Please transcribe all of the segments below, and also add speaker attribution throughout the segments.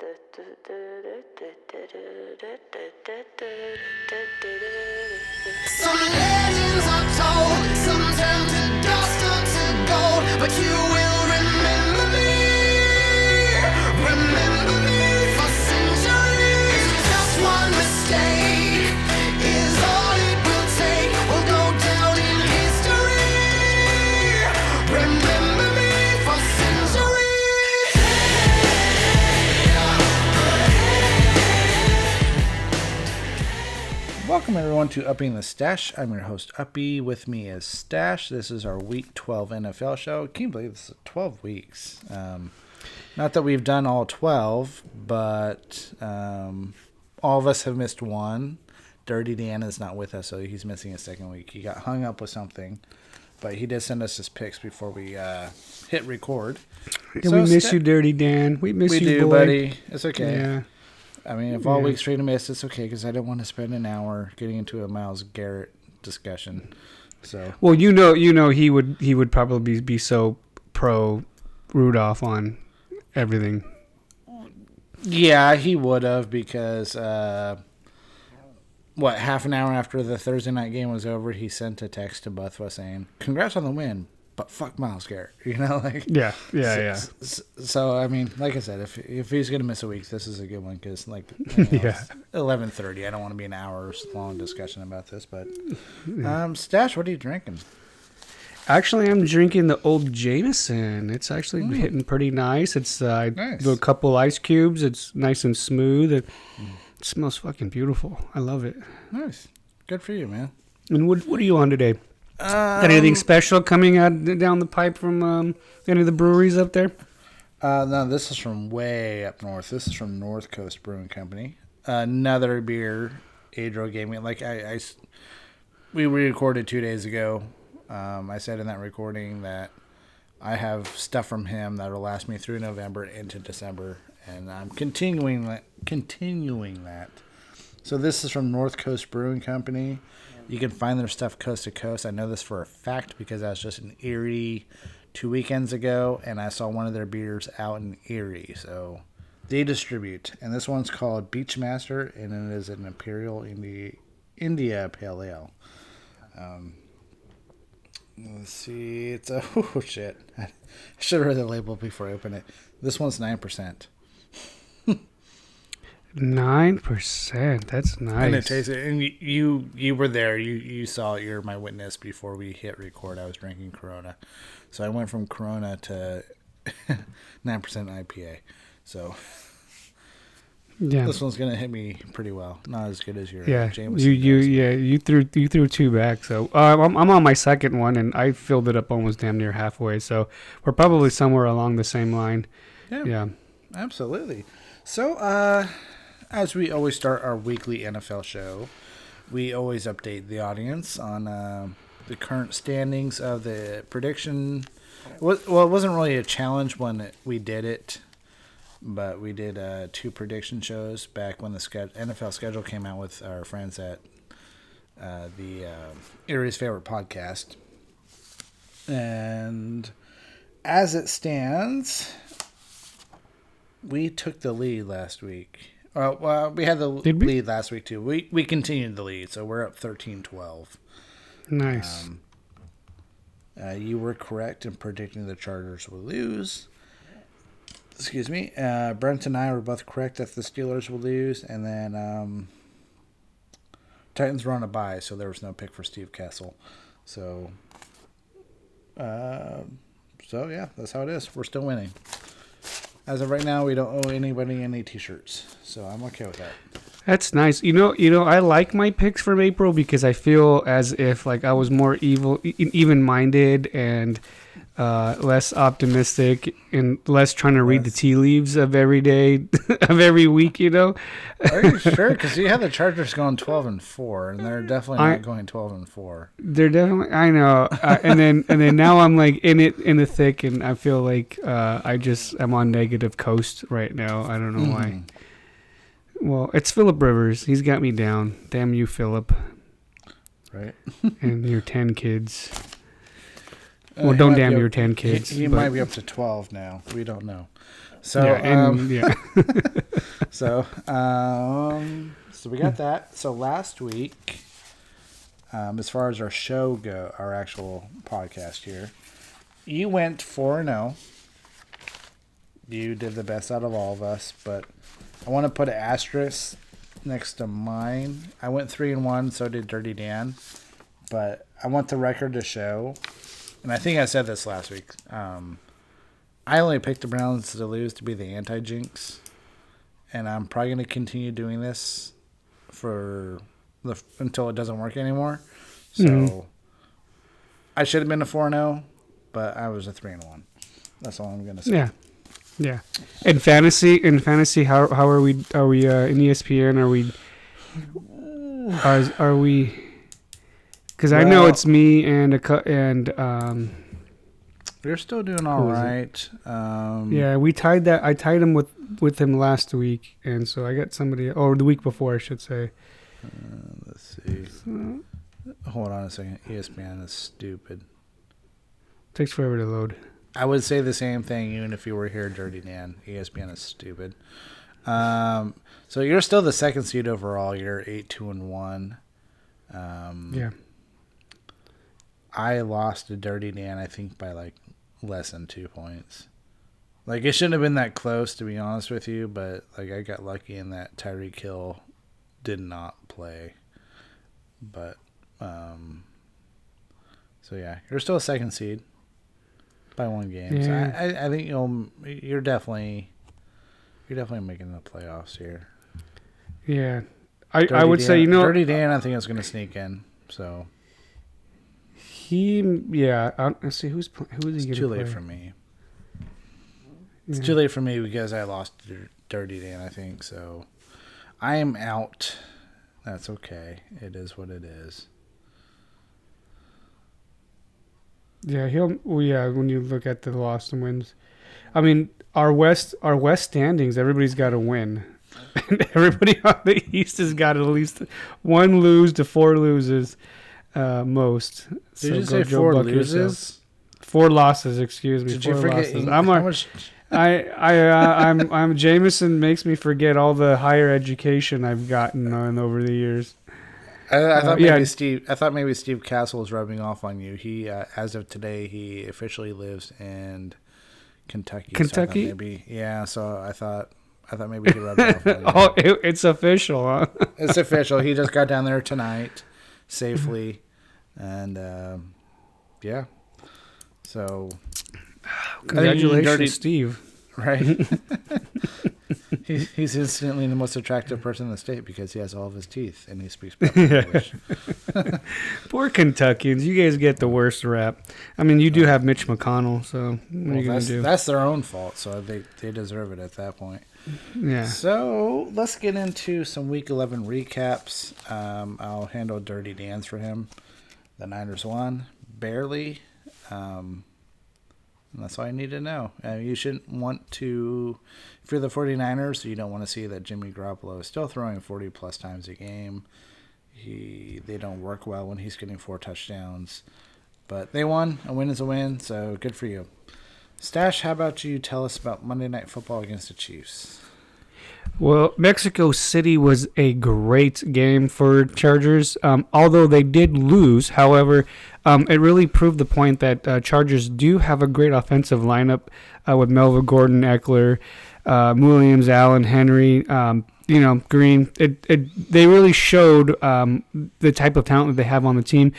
Speaker 1: Some legends are told, some turn to dust or to gold, but you will remember me. Remember me
Speaker 2: Welcome everyone to Upping the Stash. I'm your host Uppy. With me is Stash. This is our Week 12 NFL show. Can you believe this is 12 weeks? Um, not that we've done all 12, but um, all of us have missed one. Dirty Dan is not with us, so he's missing a second week. He got hung up with something, but he did send us his picks before we uh, hit record.
Speaker 3: Yeah,
Speaker 2: So
Speaker 3: we miss
Speaker 2: Sta-
Speaker 3: you, Dirty Dan. We miss
Speaker 2: We
Speaker 3: you,
Speaker 2: do,
Speaker 3: boy.
Speaker 2: buddy. It's okay.
Speaker 3: Yeah.
Speaker 2: I mean, if all
Speaker 3: Yeah.
Speaker 2: week's straight miss, it's okay because I don't want to spend an hour getting into a Myles Garrett discussion. So
Speaker 3: Well, you know, you know, he would he would probably be, be so pro Rudolph on everything.
Speaker 2: yeah, he would have because uh, what half an hour after the Thursday night game was over, he sent a text to us saying, "Congrats on the win, but fuck Myles Garrett." You know, like
Speaker 3: Yeah, yeah,
Speaker 2: so,
Speaker 3: yeah.
Speaker 2: So, so, I mean, like I said, if if he's gonna miss a week, this is a good one because like you know,
Speaker 3: Yeah.
Speaker 2: eleven thirty. I don't want to be an hour long discussion about this, but um, Stash, what are you drinking?
Speaker 3: Actually, I'm drinking the old Jameson. It's actually hitting pretty nice. It's uh, I
Speaker 2: Nice.
Speaker 3: do a couple ice cubes. It's nice and smooth. It, it smells fucking beautiful. I love it.
Speaker 2: Nice, good for you, man.
Speaker 3: And what what are you on today?
Speaker 2: Um,
Speaker 3: anything special coming out down the pipe from um, any of the breweries up there?
Speaker 2: Uh, no, this is from way up north. This is from North Coast Brewing Company. Another beer Adro gave me. Like I, we recorded two days ago. Um, I said in that recording that I have stuff from him that'll last me through November into December, and I'm continuing that. Continuing that. So this is from North Coast Brewing Company. You can find their stuff coast to coast. I know this for a fact because I was just in Erie two weekends ago and I saw one of their beers out in Erie. So they distribute, and this one's called Beachmaster, and it is an Imperial India India Pale Ale. Um, let's see, it's a oh shit. I should have read the label before I open it. This one's nine percent.
Speaker 3: Nine percent. That's nice.
Speaker 2: And it tastes and you, you you were there. You you saw it. You're my witness before we hit record. I was drinking Corona, so I went from Corona to nine percent IPA. So
Speaker 3: yeah.
Speaker 2: this one's gonna hit me pretty well. Not as good as your
Speaker 3: Yeah,
Speaker 2: Jameson.
Speaker 3: you you
Speaker 2: does.
Speaker 3: yeah you threw you threw two back. So uh, I'm I'm on my second one, and I filled it up almost damn near halfway. So we're probably somewhere along the same line.
Speaker 2: yeah,
Speaker 3: Yeah,
Speaker 2: absolutely. So uh, as we always start our weekly NFL show, we always update the audience on uh, the current standings of the prediction. Well, it wasn't really a challenge when we did it, but we did uh, two prediction shows back when the NFL schedule came out with our friends at uh, the uh, Favorite Podcast. And as it stands, we took the lead last week. Uh, well, we had the
Speaker 3: Did we?
Speaker 2: lead last week too. We we continued the lead, so we're up 13-12.
Speaker 3: nice.
Speaker 2: Um, uh, you were correct in predicting the Chargers will lose. Excuse me. Uh, Brent and I were both correct that the Steelers will lose, and then um, Titans were on a bye, so there was no pick for Steve Castle. So, uh, so yeah, that's how it is. We're still winning. As of right now, we don't owe anybody any T-shirts, so I'm okay with that.
Speaker 3: That's nice. You know, you know, I like my picks from April because I feel as if like I was more evil, even minded, and uh, less optimistic, and less trying to read the tea leaves of every day, of every week. You know.
Speaker 2: Are you sure? Because you have the Chargers going 12 and four, and they're definitely
Speaker 3: I-
Speaker 2: not going 12 and four.
Speaker 3: They're definitely. I know, uh, and then and then now I'm like in it in the thick, and I feel like uh, I just I'm on negative coast right now. I don't know why.
Speaker 2: Mhm.
Speaker 3: Well, it's Philip Rivers. He's got me down. Damn you, Philip,
Speaker 2: Right.
Speaker 3: and your ten kids.
Speaker 2: Uh,
Speaker 3: Well, don't damn
Speaker 2: up-
Speaker 3: your ten kids.
Speaker 2: he
Speaker 3: but-
Speaker 2: might be up to 12 now. We don't know. So
Speaker 3: yeah, and,
Speaker 2: um,
Speaker 3: yeah.
Speaker 2: so um, so we got that. So last week, um, as far as our show go, our actual podcast here, you went four and zero. You did the best out of all of us, but I want to put an asterisk next to mine. I went three and one, so did Dirty Dan, but I want the record to show, and I think I said this last week. Um, I only picked the Browns to lose to be the anti jinx, and I'm probably going to continue doing this for the until it doesn't work anymore. So
Speaker 3: Mhm.
Speaker 2: I should have been a four zero, but I was a three and one. That's all I'm going to say.
Speaker 3: Yeah, yeah. In fantasy, in fantasy, how how are we? Are we uh, in ESPN? Are we? Are are we? Because I know it's me and a cou- and um
Speaker 2: We're still doing all
Speaker 3: Who is it?
Speaker 2: right. Um,
Speaker 3: yeah we tied that I tied him with with him last week and so I got somebody or the week before I should say.
Speaker 2: Let's see. Hold on a second. ESPN is stupid.
Speaker 3: Takes forever to load.
Speaker 2: I would say the same thing even if you were here, Dirty Dan. ESPN is stupid. Um, so you're still the second seed overall. You're eight two and one. Um,
Speaker 3: Yeah.
Speaker 2: I lost to Dirty Dan. I think by like less than two points. Like it shouldn't have been that close to be honest with you, but like I got lucky in that Tyreek Hill did not play. But um, so yeah, you're still a second seed by one game. So
Speaker 3: Yeah.
Speaker 2: I, I, I think you'll you're definitely you're definitely making the playoffs here.
Speaker 3: Yeah. I, I would say you know
Speaker 2: Dirty Dan. I think is going to sneak in. So
Speaker 3: he yeah I, let's see who's who is
Speaker 2: it's
Speaker 3: he gonna
Speaker 2: too late
Speaker 3: play?
Speaker 2: for me. It's
Speaker 3: Yeah.
Speaker 2: too late for me because I lost Dirty Dan. I think so. I am out. That's okay. It is what it is.
Speaker 3: Yeah, he'll. Well, yeah, when you look at the lost and wins, I mean, our west, our west standings, everybody's got to win. And everybody on the east has got at least one lose to four loses, uh, most.
Speaker 2: Did you
Speaker 3: go
Speaker 2: say
Speaker 3: Joe
Speaker 2: four
Speaker 3: Buck yourself. Four losses, excuse me.
Speaker 2: Did
Speaker 3: four
Speaker 2: you forget?
Speaker 3: losses.
Speaker 2: Eng-
Speaker 3: I'm
Speaker 2: how
Speaker 3: a,
Speaker 2: much?
Speaker 3: I I uh, I'm I'm Jameson makes me forget all the higher education I've gotten on over the years.
Speaker 2: I, I
Speaker 3: Uh,
Speaker 2: thought maybe
Speaker 3: yeah.
Speaker 2: Steve. I thought maybe Steve Castle was rubbing off on you. He, uh, as of today, he officially lives in Kentucky. So
Speaker 3: Kentucky?
Speaker 2: maybe, yeah. So I thought, I thought maybe he rubbed off on you.
Speaker 3: Oh, it, it's official, huh?
Speaker 2: It's official. He just got down there tonight, safely, and um, yeah. So
Speaker 3: Congratulations,
Speaker 2: Dirty-
Speaker 3: Steve.
Speaker 2: right. he, he's instantly the most attractive person in the state because he has all of his teeth and he speaks proper English.
Speaker 3: Poor Kentuckians, you guys get the worst rap. I mean, you do have Mitch McConnell, so what are
Speaker 2: Well,
Speaker 3: you gonna
Speaker 2: that's,
Speaker 3: do?
Speaker 2: that's their own fault, so they, they deserve it at that point.
Speaker 3: yeah,
Speaker 2: So let's get into some Week 11 recaps. Um, I'll handle Dirty Dan's for him. The Niners won barely. Um, and that's all I need to know. Uh, you shouldn't want to, if you're the 49ers, you don't want to see that Jimmy Garoppolo is still throwing 40 plus times a game. He They don't work well when he's getting four touchdowns. But they won. A win is a win, so good for you. Stash, how about you tell us about Monday Night Football against the Chiefs?
Speaker 3: Well, Mexico City was a great game for Chargers. Um, although they did lose, however, um, it really proved the point that uh, Chargers do have a great offensive lineup uh, with Melvin Gordon, Ekeler, uh, Williams, Allen, Henry. Um, you know, Green. It, it they really showed um, the type of talent that they have on the team.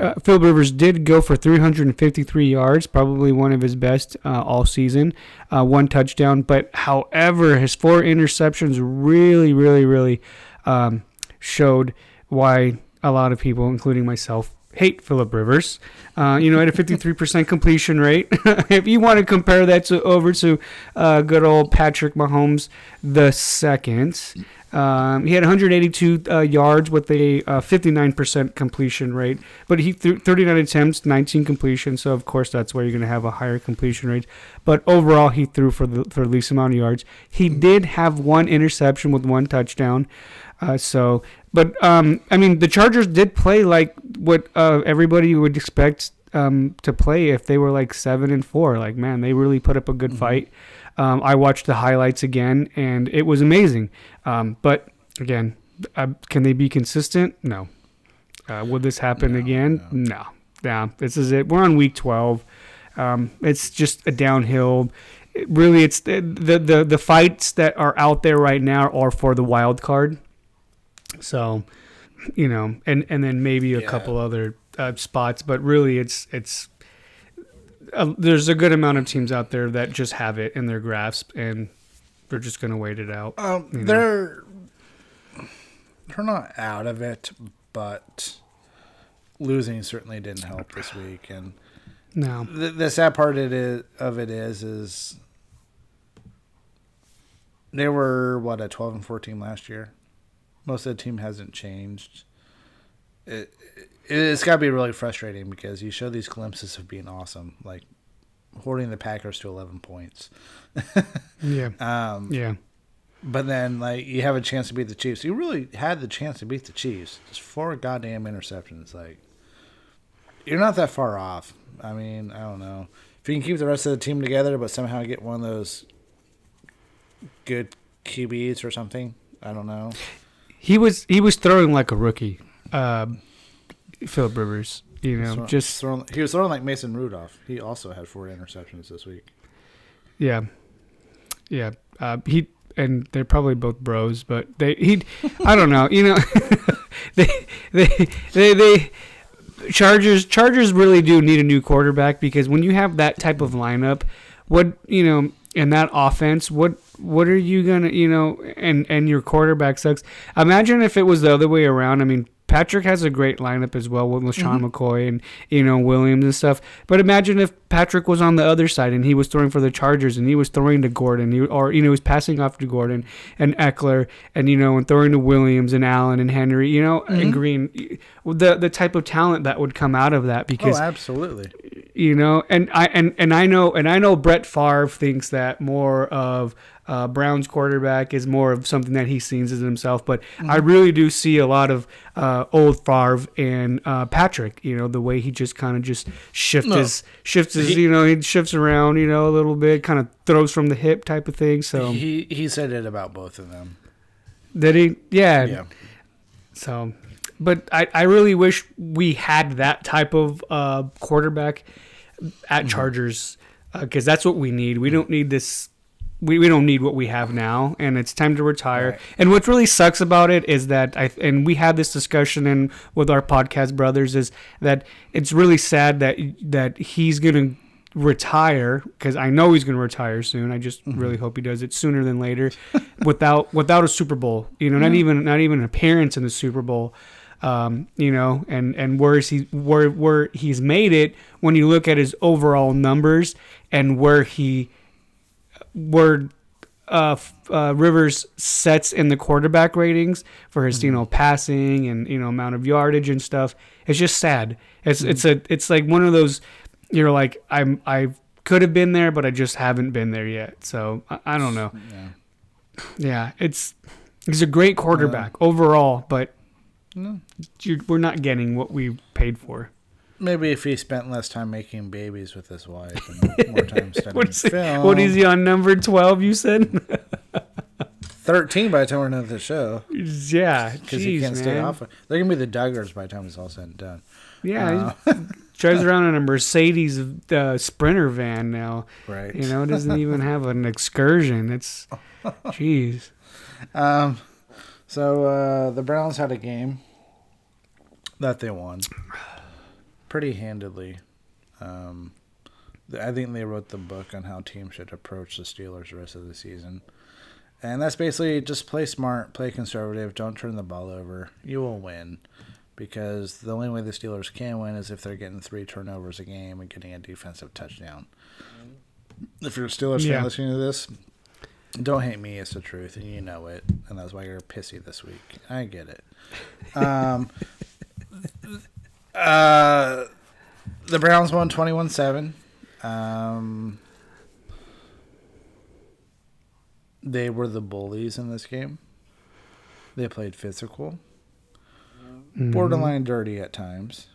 Speaker 3: Uh, Phil Rivers did go for 353 yards, probably one of his best uh, all season, uh, one touchdown. But however, his four interceptions really, really, really um, showed why a lot of people, including myself, hate Philip Rivers. Uh, you know, at a 53% completion rate. if you want to compare that to over to uh, good old Patrick Mahomes the second, um, he had 182 uh, yards with a uh, 59% completion rate, but he threw 39 attempts, 19 completions. So of course that's where you're going to have a higher completion rate. But overall, he threw for the for the least amount of yards. He did have one interception with one touchdown. Uh, so, but um, I mean, the Chargers did play like what uh, everybody would expect um, to play if they were like seven and four. Like, man, they really put up a good fight. Um, I watched the highlights again, and it was amazing. Um, but again, uh, can they be consistent? No. Uh, will this happen again? No. no. This is it. We're on week 12. Um, it's just a downhill. It- really, it's the, the the the fights that are out there right now are for the wild card. So, you know, and and then maybe a
Speaker 2: Yeah.
Speaker 3: couple other uh, spots, but really, it's it's uh, there's a good amount of teams out there that just have it in their grasp, and they're just going to wait it out.
Speaker 2: Um, they're they're not out of it, but losing certainly didn't help this week. And
Speaker 3: No,
Speaker 2: the, the sad part it is, of it is, is they were what a twelve and fourteen last year. Most of the team hasn't changed. It, it it's got to be really frustrating because you show these glimpses of being awesome, like hoarding the Packers to eleven points.
Speaker 3: yeah,
Speaker 2: Um,
Speaker 3: yeah,
Speaker 2: but then, like, you have a chance to beat the Chiefs. You really had the chance to beat the Chiefs. Just four goddamn interceptions. Like, you're not that far off. I mean, I don't know. If you can keep the rest of the team together, but somehow get one of those good QBs or something, I don't know.
Speaker 3: he was he was throwing like a rookie, uh, Philip Rivers. You know,
Speaker 2: Throw-
Speaker 3: just
Speaker 2: throwing, he was throwing like Mason Rudolph. He also had four interceptions this week.
Speaker 3: Yeah, yeah. Uh, he and they're probably both bros, but they he, I don't know. You know, they they they they Chargers Chargers really do need a new quarterback because when you have that type of lineup, what you know, and that offense, what what are you gonna you know, and and your quarterback sucks. Imagine if it was the other way around. I mean. Patrick has a great lineup as well with LeSean mm-hmm. McCoy and you know Williams and stuff. But imagine if Patrick was on the other side and he was throwing for the Chargers and he was throwing to Gordon, he, or you know he was passing off to Gordon and Ekeler and you know and throwing to Williams and Allen and Henry, you know and mm-hmm. Green. The the type of talent that would come out of that
Speaker 2: Oh,
Speaker 3: because
Speaker 2: absolutely.
Speaker 3: you know and i and, and i know and i know brett Favre thinks that more of uh, brown's quarterback is more of something that he sees as himself but i really do see a lot of uh, old Favre and uh, patrick you know the way he just kind of just shifts
Speaker 2: No.
Speaker 3: his shifts his
Speaker 2: He-
Speaker 3: you know he shifts around you know a little bit kind of throws from the hip type of thing so
Speaker 2: He he said it about both of them.
Speaker 3: did he yeah,
Speaker 2: Yeah.
Speaker 3: so, but I, I really wish we had that type of uh, quarterback at
Speaker 2: Mm-hmm.
Speaker 3: Chargers because that's what we need. We don't need this. We, we don't need what we have now, and it's time to retire.
Speaker 2: Right.
Speaker 3: And what really sucks about it is that I and we had this discussion in with our podcast brothers is that it's really sad that that he's gonna retire because I know he's gonna retire soon. I just
Speaker 2: Mm-hmm.
Speaker 3: really hope he does it sooner than later, without without a Super Bowl. You know, not even not even an appearance in the Super Bowl. Um, you know, and and where he where where he's made it when you look at his overall numbers and where he where uh, uh, Rivers sets in the quarterback ratings for his you know passing and you know amount of yardage and stuff. It's just sad. It's it's a it's like one of those you're like I'm I could have been there, but I just haven't been there yet. So I, I don't know.
Speaker 2: Yeah.
Speaker 3: Yeah, it's he's a great quarterback overall, but
Speaker 2: No.
Speaker 3: we're not getting what we paid for.
Speaker 2: Maybe if he spent less time making babies with his wife and more time studying
Speaker 3: What's
Speaker 2: film.
Speaker 3: what is he on number twelve? You said,
Speaker 2: 13 by the time we're done with the show.
Speaker 3: yeah,
Speaker 2: Because he can't stay off. Of, they're going to be the Duggars by the time it's all said and done.
Speaker 3: Yeah,
Speaker 2: Uh,
Speaker 3: he drives around in a Mercedes uh, Sprinter van now.
Speaker 2: right.
Speaker 3: You know, doesn't even have an excursion. It's, jeez.
Speaker 2: Um, so uh, the Browns had a game that they won pretty handedly. Um, I think they wrote the book on how teams should approach the Steelers the rest of the season. And that's basically just play smart, play conservative, don't turn the ball over. You will win. Because the only way the Steelers can win is if they're getting three turnovers a game and getting a defensive touchdown. If you're a Steelers
Speaker 3: Yeah.
Speaker 2: fan listening to this, don't hate me. It's the truth, and you know it, and that's why you're pissy this week. I get it. Um, uh, the Browns won 21-7. Um, they were the bullies in this game. They played physical,
Speaker 3: Mm-hmm.
Speaker 2: borderline dirty at times.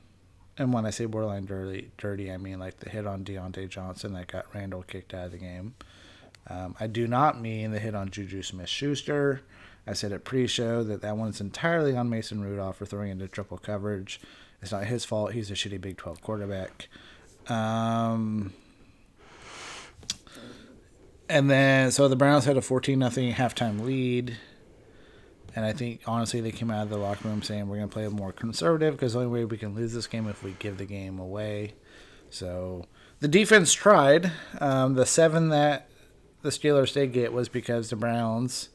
Speaker 2: And when I say borderline dirty, dirty, I mean like the hit on Diontae Johnson that got Randall kicked out of the game. Um, I do not mean the hit on Juju Smith Schuster. I said at pre show that that one's entirely on Mason Rudolph for throwing into triple coverage. It's not his fault. He's a shitty Big 12 quarterback. Um, and then, so the Browns had a 14 nothing halftime lead. And I think, honestly, they came out of the locker room saying we're going to play a more conservative because the only way we can lose this game if we give the game away. So the defense tried. Um, the seven that the Steelers did get was because the Browns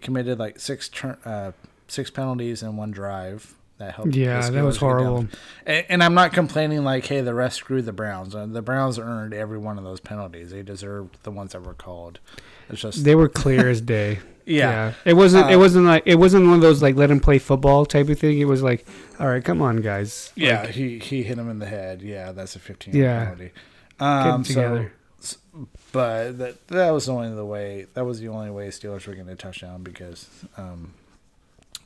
Speaker 2: committed like six turn, uh, six penalties in one drive. That helped.
Speaker 3: Yeah, that was
Speaker 2: Steelers get down.
Speaker 3: horrible.
Speaker 2: And, and I'm not complaining like, hey, the rest screwed the Browns. Uh, The Browns earned every one of those penalties. They deserved the ones that were called. It's just
Speaker 3: They were clear as day.
Speaker 2: Yeah.
Speaker 3: It wasn't. it
Speaker 2: Uh,
Speaker 3: wasn't like it wasn't one of those like let him play football type of thing. It was like, all right, come on, guys.
Speaker 2: Yeah,
Speaker 3: Like,
Speaker 2: he he hit him in the head. Yeah, that's a 15
Speaker 3: Yeah.
Speaker 2: penalty.
Speaker 3: get
Speaker 2: Um,
Speaker 3: together.
Speaker 2: So, but that that was the only the way. That was the only way Steelers were getting a touchdown because um,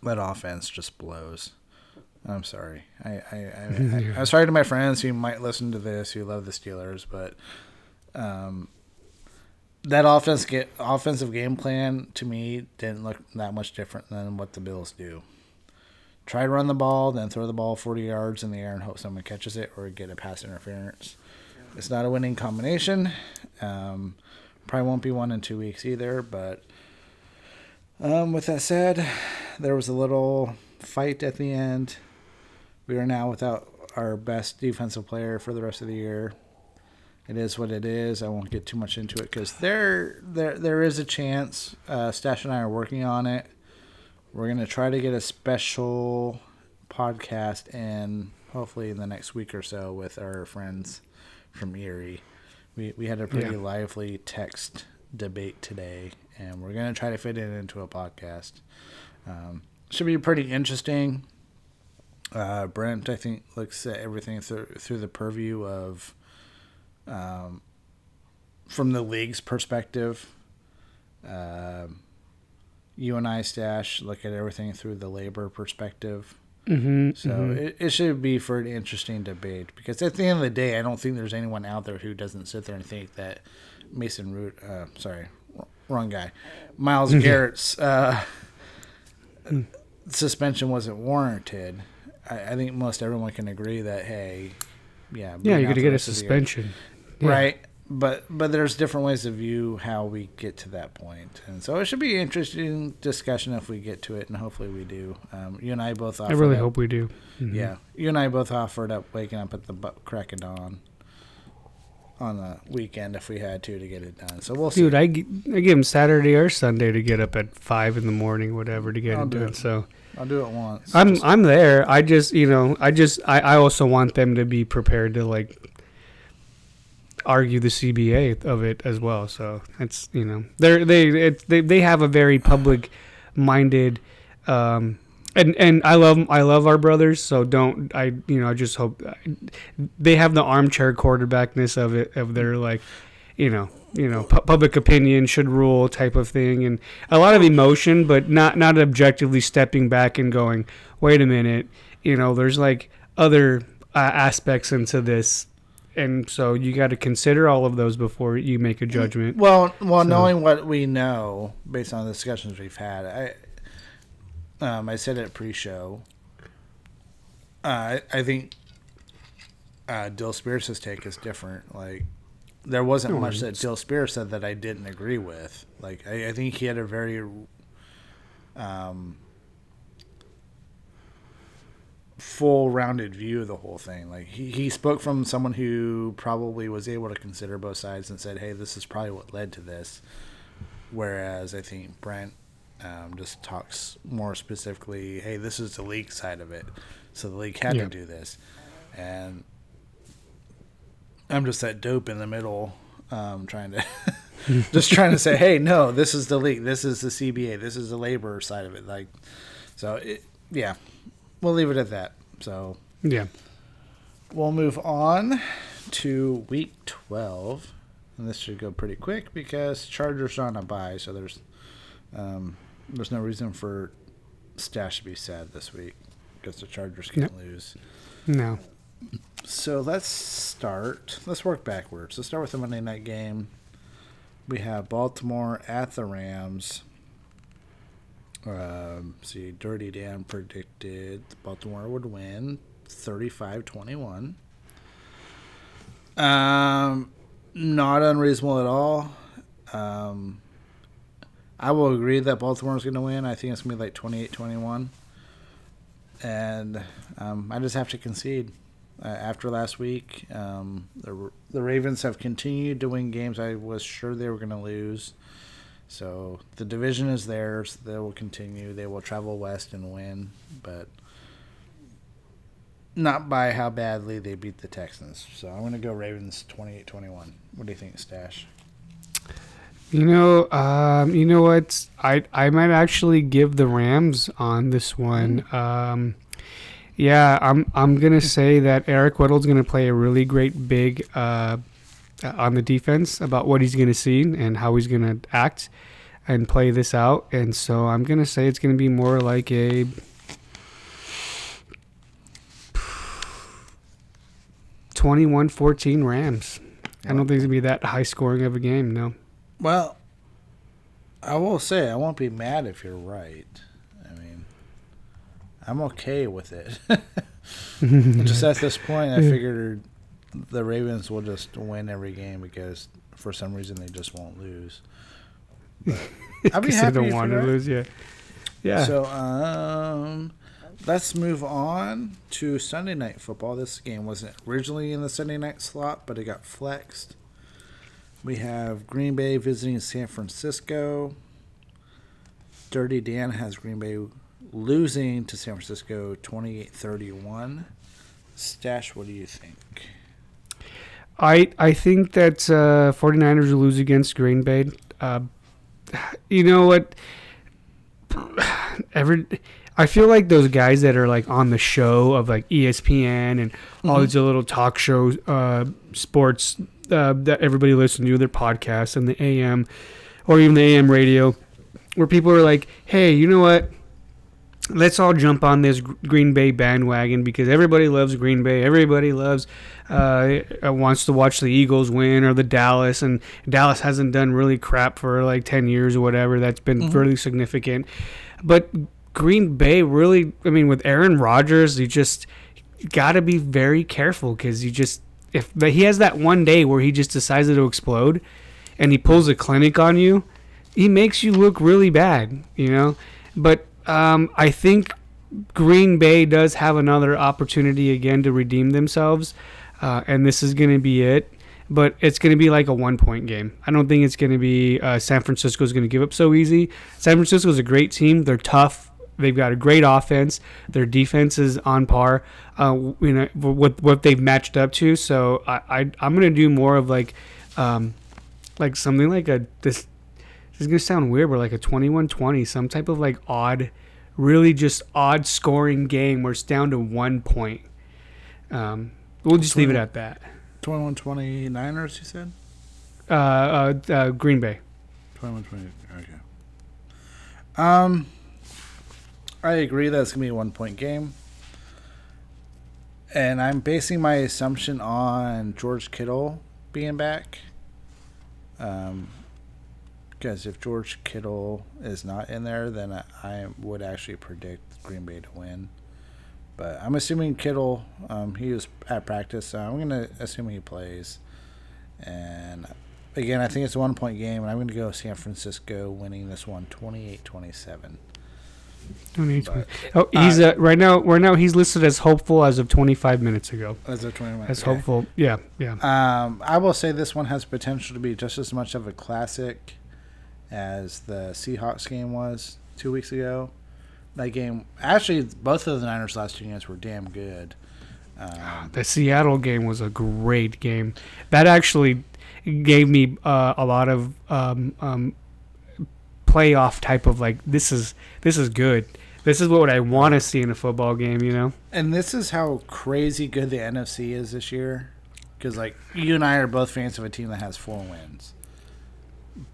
Speaker 2: that offense just blows. I'm sorry. I I, I, I I'm sorry to my friends who might listen to this who love the Steelers, but um, that offense get offensive game plan to me didn't look that much different than what the Bills do. Try to run the ball, then throw the ball 40 yards in the air and hope someone catches it or get a pass interference. It's not a winning combination. Um, probably won't be one in two weeks either. But um, with that said, there was a little fight at the end. We are now without our best defensive player for the rest of the year. It is what it is. I won't get too much into it because there, there, there is a chance. Uh, Stash and I are working on it. We're gonna try to get a special podcast in hopefully in the next week or so with our friends from Erie. We we had a pretty
Speaker 3: Yeah.
Speaker 2: lively text debate today, and we're gonna try to fit it into a podcast. Um, should be pretty interesting. Uh, Brent, I think, looks at everything through through the purview of, um, from the league's perspective. Um, you and I, Stash, look at everything through the labor perspective.
Speaker 3: mhm,
Speaker 2: So
Speaker 3: mhm.
Speaker 2: it, it should be for an interesting debate because at the end of the day, I don't think there's anyone out there who doesn't sit there and think that Mason Root, uh, sorry, wrong guy, Myles Garrett's uh, suspension wasn't warranted. I, I think most everyone can agree that hey, yeah,
Speaker 3: yeah, you're gonna get a
Speaker 2: rest of the year-
Speaker 3: suspension, Yeah.
Speaker 2: right? But but there's different ways to view how we get to that point, and so it should be an interesting discussion if we get to it, and hopefully we do. Um, you and I both.
Speaker 3: I really
Speaker 2: up-
Speaker 3: hope we do. Mhm.
Speaker 2: Yeah, you and I both offered up waking up at the crack of dawn on the weekend if we had to to get it done. So we'll see.
Speaker 3: Dude, I, I give him Saturday or Sunday to get up at five in the morning, whatever, to get
Speaker 2: I'll
Speaker 3: it
Speaker 2: do
Speaker 3: done. So
Speaker 2: I'll do it once.
Speaker 3: I'm
Speaker 2: Just-
Speaker 3: I'm there. I just you know I just I, I also want them to be prepared to like argue the CBA of it as well. So it's you know they're they it, they they have a very public minded. Um, and, and I love I love our brothers, so don't I you know I just hope they have the armchair quarterbackness of it of their like you know you know pu- public opinion should rule type of thing and a lot of emotion but not not objectively stepping back and going wait a minute you know there's like other uh, aspects into this and so you got to consider all of those before you make a judgment
Speaker 2: well, well,
Speaker 3: So-
Speaker 2: knowing what we know based on the discussions we've had, I um, I said it pre-show. Uh, I, I think uh, Dill Spears' take is different. Like there wasn't
Speaker 3: No,
Speaker 2: much that Dill Spears said that I didn't agree with. Like I, I think he had a very um, full rounded view of the whole thing. Like he, he spoke from someone who probably was able to consider both sides and said, Hey, this is probably what led to this. Whereas I think Brent um, just talks more specifically, hey, this is the league side of it. So the league had
Speaker 3: Yeah.
Speaker 2: to do this. And I'm just that dope in the middle, um, trying to just trying to say, hey, no, this is the league, this is the CBA, this is the labor side of it. Like, so it, yeah, we'll leave it at that. So
Speaker 3: yeah
Speaker 2: we'll move on to week 12 and this should go pretty quick because chargers are on a buy, so there's um, there's no reason for stash to be sad this week because the chargers can't lose
Speaker 3: no
Speaker 2: so let's start let's work backwards let's start with the monday night game we have Baltimore at the Rams. Um, see, Dirty Dan predicted Baltimore would win 35 21. Um, not unreasonable at all. Um, I will agree that Baltimore's going to win. I think it's going to be like 28 21. And um, I just have to concede. Uh, after last week, um, the, the Ravens have continued to win games I was sure they were going to lose. So the division is theirs. They will continue. They will travel west and win, but not by how badly they beat the Texans. So I'm going to go Ravens 28-21. What do you think, Stash?
Speaker 3: You know, um, you know what? I I might actually give the Rams on this one. Um, yeah, I'm I'm gonna say that Eric Weddle's gonna play a really great big uh, on the defense about what he's gonna see and how he's gonna act and play this out. And so I'm gonna say it's gonna be more like a twenty-one fourteen Rams. I don't think it's gonna be that high scoring of a game. No.
Speaker 2: Well, I will say I won't be mad if you're right. I'm okay with it. just at this point, I figured the Ravens will just win every game because for some reason they just won't lose. But I'd be
Speaker 3: 'Cause they
Speaker 2: happy
Speaker 3: don't want to lose. Yeah. Yeah.
Speaker 2: So, um, let's move on to Sunday night football. This game wasn't originally in the Sunday night slot, but it got flexed. We have Green Bay visiting San Francisco. Dirty Dan has Green Bay losing to San Francisco 28 31. Stash, what do you think?
Speaker 3: I I think that uh, 49ers will lose against Green Bay. Uh, you know what? Every I feel like those guys that are like on the show of like ESPN and all these little talk shows, uh, sports uh, that everybody listens to, their podcasts and the AM or even the AM radio, where people are like, "Hey, you know what? Let's all jump on this Green Bay bandwagon because everybody loves Green Bay. Everybody loves uh, uh, wants to watch the Eagles win or the Dallas, and Dallas hasn't done really crap for like ten years or whatever. That's been really significant, but Green Bay really. I mean, with Aaron Rodgers, you just got to be very careful because you just if he has that one day where he just decides to explode, and he pulls a clinic on you, he makes you look really bad, you know. But um, I think Green Bay does have another opportunity again to redeem themselves, uh, and this is going to be it. But it's going to be like a one point game. I don't think it's going to be uh, San Francisco is going to give up so easy. San Francisco is a great team. They're tough. They've got a great offense. Their defense is on par. Uh, you know what what they've matched up to. So I, I I'm going to do more of like, um, like something like a this this is gonna sound weird, but like a 21-20, some type of like odd, really just odd scoring game where it's down to one point. Um, we'll just leave it at that.
Speaker 2: 21 20 Niners, you said?
Speaker 3: Uh, uh, uh, Green Bay.
Speaker 2: 21 20. Okay. Um, I agree that it's going to be a one point game. And I'm basing my assumption on George Kittle being back. Um, because if George Kittle is not in there, then I, I would actually predict Green Bay to win. But I'm assuming Kittle, um, he was at practice, so I'm going to assume he plays. And again, I think it's a one point game, and I'm going to go San Francisco winning this one 28 27. But-
Speaker 3: Oh, he's uh, right now. Right now, he's listed as hopeful as of 25 minutes ago.
Speaker 2: As a 21.
Speaker 3: As
Speaker 2: okay.
Speaker 3: hopeful. Yeah, yeah.
Speaker 2: Um, I will say this one has potential to be just as much of a classic as the Seahawks game was two weeks ago. That game, actually, both of the Niners' last two games were damn good. Um,
Speaker 3: The Seattle game was a great game. That actually gave me uh, a lot of um, um, playoff type of like this is this is good. This is what I want to see in a football game. You know.
Speaker 2: and this is how crazy good the NFC is this year. Because, like, you and I are both fans of a team that has four wins.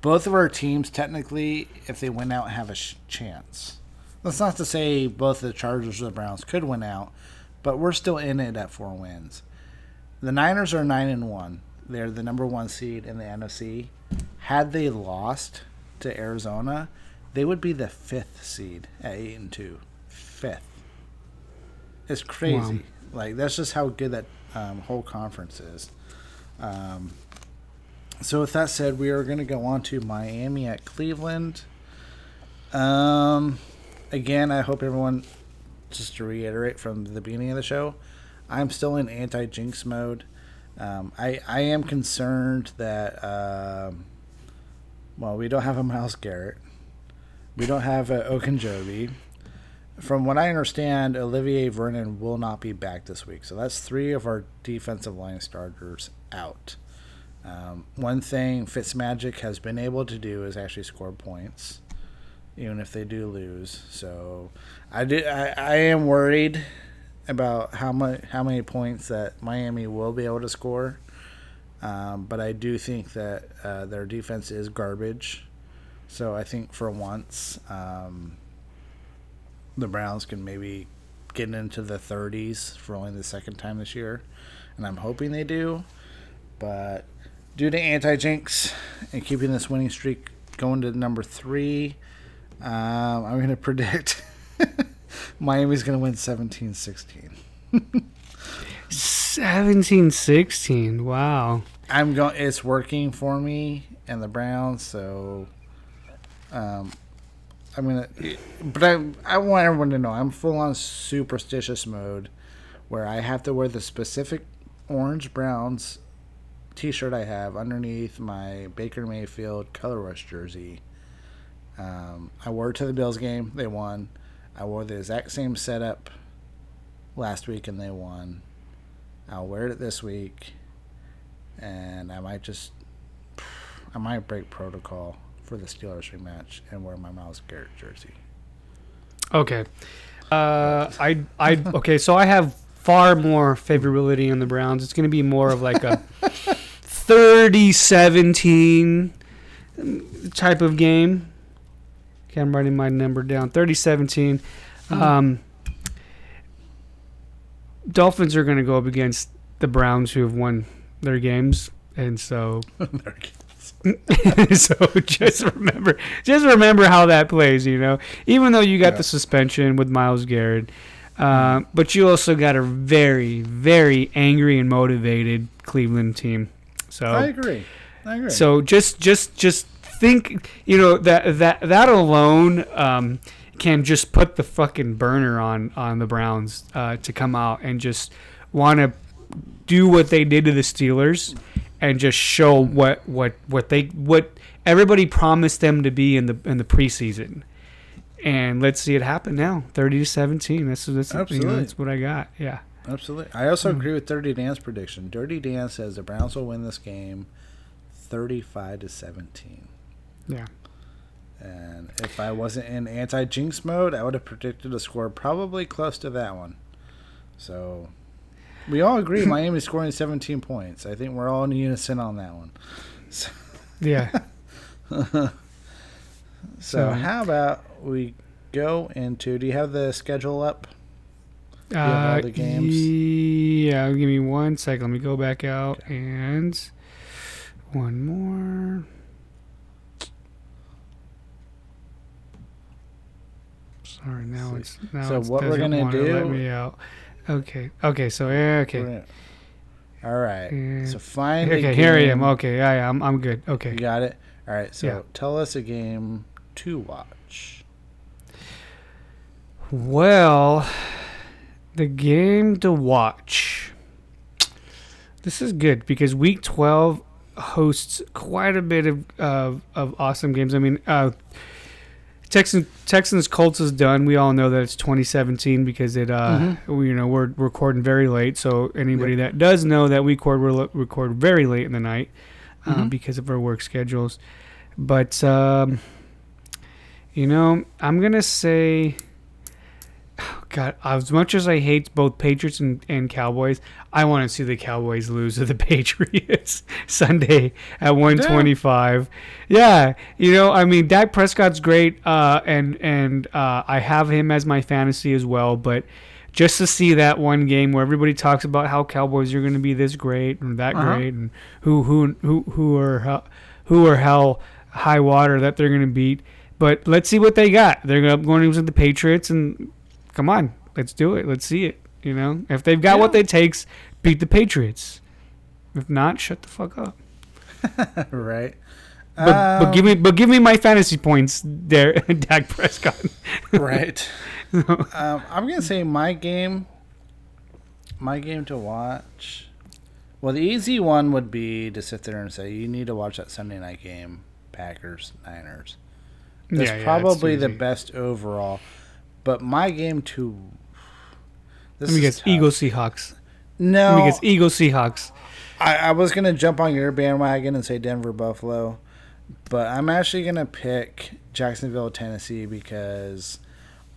Speaker 2: Both of our teams, technically, if they win out, have a sh- chance. That's not to say both the Chargers or the Browns could win out, but we're still in it at four wins. The Niners are nine and one. They're the number one seed in the NFC. had they lost to Arizona, they would be the fifth seed at eight and two. Fifth. It's crazy.
Speaker 3: Wow.
Speaker 2: Like that's just how good that um, whole conference is. Um, so with that said, we are going to go on to Miami at Cleveland. Um, again, I hope everyone, just to reiterate from the beginning of the show, I'm still in anti-jinx mode. Um, I I am concerned that um, well, we don't have a Myles Garrett, we don't have a Ogunjobi. From what I understand, Olivier Vernon will not be back this week, so that's three of our defensive line starters out. Um, one thing Fitzmagic has been able to do is actually score points, even if they do lose. So I do. I, I am worried about how much how many points that Miami will be able to score. Um, but I do think that uh, their defense is garbage. So I think for once, um, the Browns can maybe get into the 30s for only the second time this year, and I'm hoping they do. But due to anti jinx and keeping this winning streak going to number three, um, I'm going to predict Miami's going to win 17 16.
Speaker 3: 17 16. Wow.
Speaker 2: I'm going. It's working for me and the Browns, so um, I'm gonna. But I I want everyone to know I'm full on superstitious mode, where I have to wear the specific orange Browns T-shirt I have underneath my Baker Mayfield Color Rush jersey. Um, I wore it to the Bills game. They won. I wore the exact same setup last week and they won. I'll wear it this week, and I might just, I might break protocol for the Steelers rematch and wear my Myles Garrett jersey.
Speaker 3: Okay. Uh, I I okay. So I have far more favorability in the Browns. It's going to be more of like a 30-17 type of game. Okay, I'm writing my number down. 30-17. Um, Dolphins are going to go up against the Browns, who have won their games, and so so just remember, just remember how that plays. You know, even though you got
Speaker 2: Yeah.
Speaker 3: the suspension with Myles Garrett, uh, but you also got a very, very angry and motivated Cleveland team. So
Speaker 2: I agree. I agree.
Speaker 3: so just just just think, you know that that that alone um, can just put the fucking burner on on the Browns uh, to come out and just want to do what they did to the Steelers and just show what what what they what everybody promised them to be in the in the preseason. And let's see it happen now. Thirty to seventeen. That's that's, you know, that's what I got. Yeah.
Speaker 2: Absolutely. I also hmm. agree with Dirty Dan's prediction. Dirty Dan's says the Browns will win this game, thirty-five to seventeen.
Speaker 3: Yeah.
Speaker 2: And if I wasn't in anti jinx mode, I would have predicted a score probably close to that one. So we all agree Miami's scoring 17 points. I think we're all in unison on that one.
Speaker 3: So Yeah.
Speaker 2: So,
Speaker 3: So-
Speaker 2: how about we go into do you have the schedule up?
Speaker 3: Uh,
Speaker 2: games?
Speaker 3: Yeah, give me one second. Let me go back out and one more. Sorry, now it's now
Speaker 2: So
Speaker 3: it's
Speaker 2: what we're gonna
Speaker 3: wanna Let me out. Okay. Okay. So yeah. Okay.
Speaker 2: Gonna- All right.
Speaker 3: Yeah.
Speaker 2: So find a
Speaker 3: Okay. Here I am. Okay. Yeah. yeah I'm. I'm good. Okay.
Speaker 2: You got it. All right. So
Speaker 3: Yeah.
Speaker 2: tell us a game to watch.
Speaker 3: Well, the game to watch. This is good because Week 12 hosts quite a bit of of, of awesome games. I mean, uh, Texans Texans Colts is done. We all know that it's 2017 because it uh we, you know we're recording very late. So anybody that does know that we record we record very late in the night uh,
Speaker 2: Mhm.
Speaker 3: because of our work schedules. But um, you know, I'm gonna say. God, as much as I hate both Patriots and, and Cowboys, I want to see the Cowboys lose to the Patriots Sunday at 125. Yeah, you know, I mean, Dak Prescott's great, uh, and and uh, I have him as my fantasy as well. But just to see that one game where everybody talks about how Cowboys are going to be this great and that
Speaker 2: Uh-huh.
Speaker 3: great, and who who who who are how, who or hell high water that they're going to beat. But let's see what they got. They're going to going to the Patriots, and come on, let's do it. Let's see it. You know, if they've got what
Speaker 2: Yeah.
Speaker 3: it takes, beat the Patriots. If not, shut the fuck up.
Speaker 2: right.
Speaker 3: But, but give
Speaker 2: Um,
Speaker 3: me but give me my fantasy points there, Dak Prescott.
Speaker 2: right. um, I'm gonna say my game. My game to watch. Well, the easy one would be to sit there and say you need to watch that Sunday night game, Packers Niners. That's
Speaker 3: Yeah, yeah,
Speaker 2: probably the best overall. But my game to. This
Speaker 3: Let me guess,
Speaker 2: tough.
Speaker 3: Seahawks.
Speaker 2: No,
Speaker 3: Let me guess, Eagles Seahawks.
Speaker 2: I, I was gonna jump on your bandwagon and say Denver Buffalo, but I'm actually gonna pick Jacksonville Tennessee because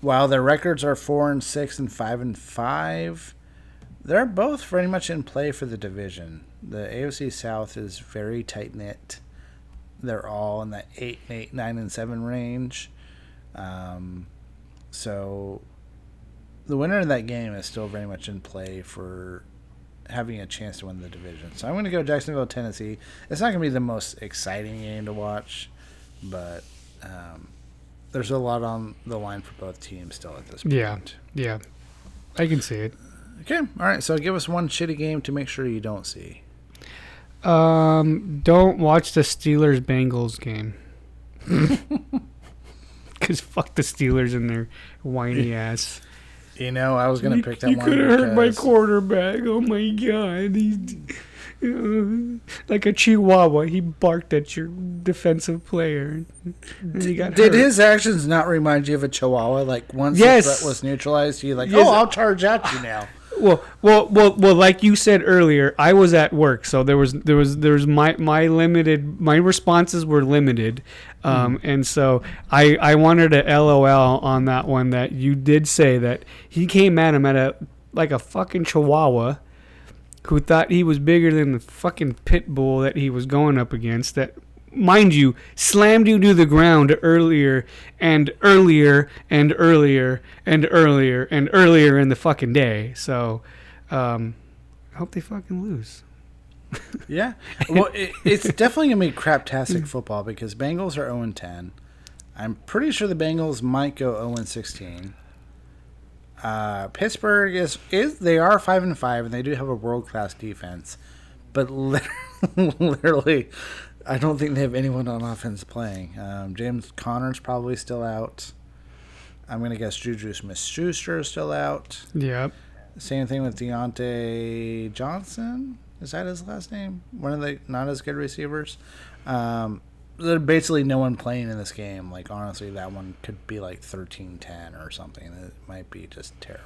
Speaker 2: while their records are four and six and five and five, they're both very much in play for the division. The AFC South is very tight knit. They're all in that eight, eight, nine, and seven range. Um, so the winner of that game is still very much in play for having a chance to win the division. So I'm going to go Jacksonville, Tennessee. It's not going to be the most exciting game to watch, but um, there's a lot on the line for both teams still at this point.
Speaker 3: Yeah. Yeah, I can see it.
Speaker 2: Okay. All right. So give us one shitty game to make sure you don't see.
Speaker 3: Um, don't watch the Steelers Bengals game. Cause fuck the Steelers and their whiny ass.
Speaker 2: You know, I was going to pick that
Speaker 3: you
Speaker 2: one.
Speaker 3: could have hurt my quarterback. Oh my god, he's uh, like a chihuahua. He barked at your defensive player. He got
Speaker 2: Did
Speaker 3: hurt.
Speaker 2: his actions not remind you of a chihuahua? Like once
Speaker 3: Yes.
Speaker 2: the threat was neutralized, he like,
Speaker 3: Yes.
Speaker 2: oh, I'll charge at you now.
Speaker 3: Well, well, well, well. Like you said earlier, I was at work, so there was there was there was my my limited my responses were limited, um, and so I I wanted to LOL on that one that you did say that he came at him at a like a fucking chihuahua, who thought he was bigger than the fucking pit bull that he was going up against. That mind you, slammed you to the ground earlier and earlier and earlier and earlier and earlier in the fucking day. So, um, I hope they fucking lose.
Speaker 2: Yeah. Well, it, it's definitely going to be craptastic football because Bengals are 0 10. I'm pretty sure the Bengals might go 0 16. Uh, Pittsburgh is is they are five and five and they do have a world class defense, but literally, literally, I don't think they have anyone on offense playing. Um, James Conner's probably still out. I'm gonna guess Juju Smith Schuster is still out.
Speaker 3: Yep.
Speaker 2: Same thing with Diontae Johnson. Is that his last name? One of the not as good receivers. Um, there's basically no one playing in this game. Like honestly, that one could be like 13-10 or something. It might be just terrible.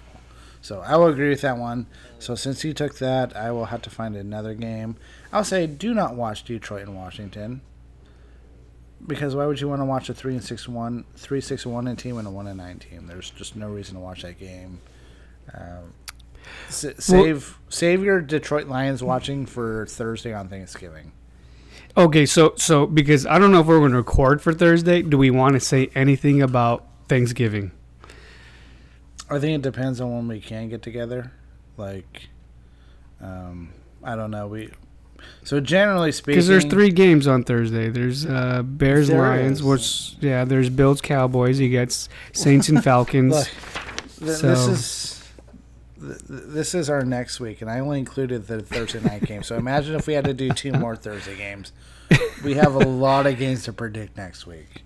Speaker 2: So I will agree with that one. So since you took that, I will have to find another game. I'll say do not watch Detroit and Washington. Because why would you want to watch a three and six one, three six one and team and a one and nine team? There's just no reason to watch that game. Um, s- save save your Detroit Lions watching for Thursday on Thanksgiving.
Speaker 3: Okay, so so because I don't know if we're going to record for Thursday, do we want to say anything about Thanksgiving?
Speaker 2: I think it depends on when we can get together. Like, um, I don't know. We so generally speaking,
Speaker 3: Because there's three games on Thursday. There's uh, Bears
Speaker 2: There
Speaker 3: Lions,
Speaker 2: is.
Speaker 3: which yeah, there's Bills Cowboys. You get Saints and Falcons.
Speaker 2: Look, th-
Speaker 3: So-
Speaker 2: this is th- th- this is our next week, and I only included the Thursday night game. So imagine if we had to do two more Thursday games. We have a lot of games to predict next week.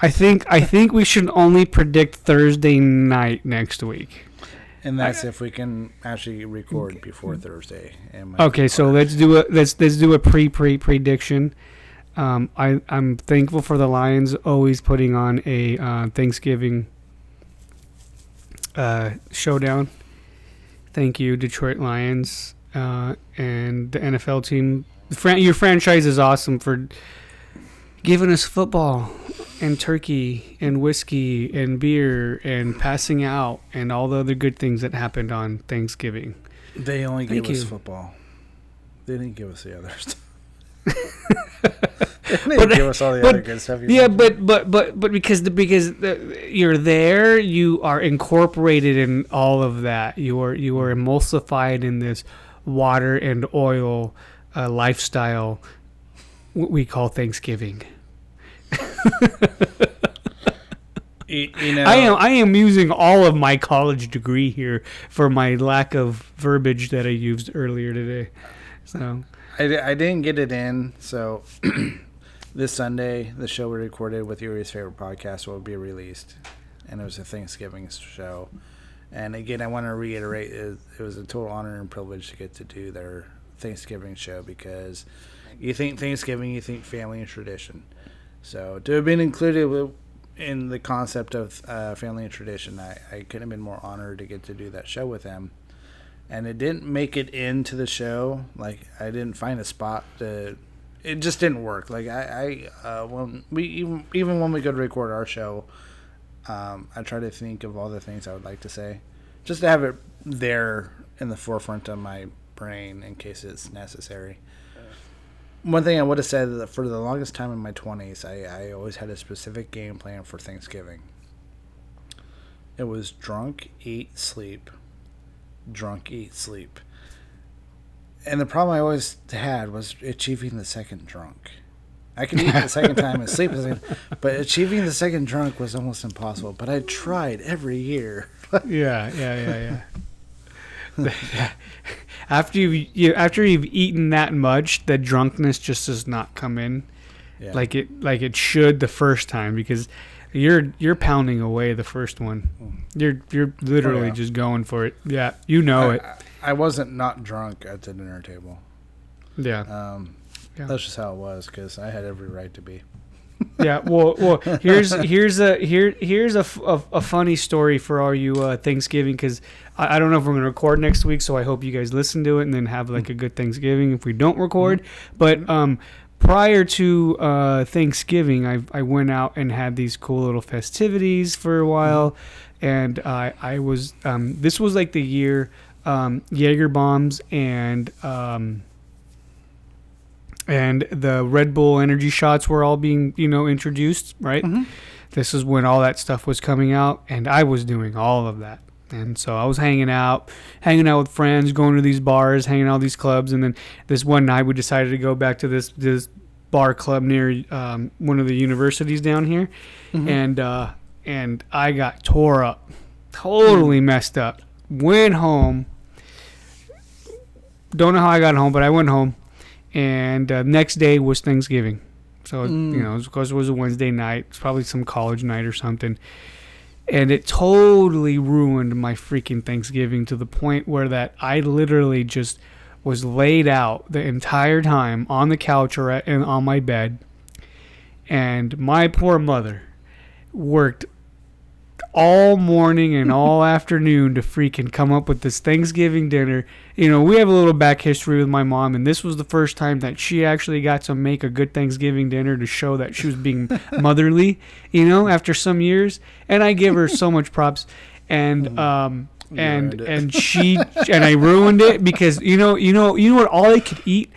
Speaker 3: I think I think we should only predict Thursday night next week.
Speaker 2: And that's if we can actually record before Thursday.
Speaker 3: Okay, so let's do a let's let's do a pre pre prediction. Um, I I'm thankful for the Lions always putting on a uh, Thanksgiving uh, showdown. Thank you, Detroit Lions, uh, and the NFL team. Fran- your franchise is awesome for giving us football and turkey and whiskey and beer and passing out and all the other good things that happened on Thanksgiving.
Speaker 2: They only gave
Speaker 3: Thank
Speaker 2: us
Speaker 3: you.
Speaker 2: football. They didn't give us the other stuff. they didn't
Speaker 3: But-
Speaker 2: give us all the
Speaker 3: but-
Speaker 2: other good stuff.
Speaker 3: Yeah,
Speaker 2: mentioned.
Speaker 3: but but but but because the because the, you're there, you are incorporated in all of that. You are you are emulsified in this water and oil uh, lifestyle what we call Thanksgiving.
Speaker 2: You, you know,
Speaker 3: I am I am using all of my college degree here for my lack of verbiage that I used earlier today. So
Speaker 2: I, I didn't get it in, so this Sunday, the show we recorded with Yuri's favorite podcast will be released, and it was a Thanksgiving show. And again, I want to reiterate, it, it was a total honor and privilege to get to do their Thanksgiving show because you think Thanksgiving, you think family and tradition. So to have been included in the concept of uh, family and tradition, I, I couldn't have been more honored to get to do that show with them and it didn't make it into the show. Like I didn't find a spot to. It just didn't work. Like I, I uh, when we even even when we to record our show, um, I try to think of all the things I would like to say, just to have it there in the forefront of my brain in case it's necessary. One thing I would have said that for the longest time in my twenties, I, I always had a specific game plan for Thanksgiving. It was drunk, eat, sleep drunk, eat, sleep. And the problem I always had was achieving the second drunk. I could eat the second time and sleep the second, but achieving the second drunk was almost impossible. But I tried every year.
Speaker 3: yeah, yeah, yeah, yeah. after you, you after you've eaten that much, the drunkenness just does not come in
Speaker 2: Yeah.
Speaker 3: like it like it should the first time because you're you're pounding away the first one. You're you're literally
Speaker 2: Oh, yeah.
Speaker 3: just going for it. Yeah, you know
Speaker 2: I,
Speaker 3: it.
Speaker 2: I, I wasn't not drunk at the dinner table.
Speaker 3: Yeah,
Speaker 2: Um,
Speaker 3: Yeah.
Speaker 2: That's just how it was because I had every right to be.
Speaker 3: Yeah. Well, well. Here's here's a here here's a, a, a funny story for all you uh, Thanksgiving because I, I don't know if we're gonna record next week, so I hope you guys listen to it and then have like a good Thanksgiving if we don't record. But um, prior to uh, Thanksgiving, I I went out and had these cool little festivities for a while, and I I was um, this was like the year um, Jaeger bombs and um, and the Red Bull energy shots were all being, you know, introduced, right? This is when all that stuff was coming out, and I was doing all of that. And so I was hanging out, hanging out with friends, going to these bars, hanging out these clubs, and then this one night we decided to go back to this this bar club near um, one of the universities down here, and uh, and I got tore up, totally messed up. Went home. Don't know how I got home, but I went home and uh, next day was Thanksgiving. So you know, because it was a Wednesday night, it's probably some college night or something, and it totally ruined my freaking Thanksgiving to the point where that I literally just was laid out the entire time on the couch or at, and on my bed, and my poor mother worked all morning and all afternoon to freaking come up with this Thanksgiving dinner. You know, we have a little back history with my mom, and this was the first time that she actually got to make a good Thanksgiving dinner to show that she was being motherly, you know, after some years. And I give her so much props. And, um,
Speaker 2: You
Speaker 3: and and she and I ruined it because you know you know you know what all I could eat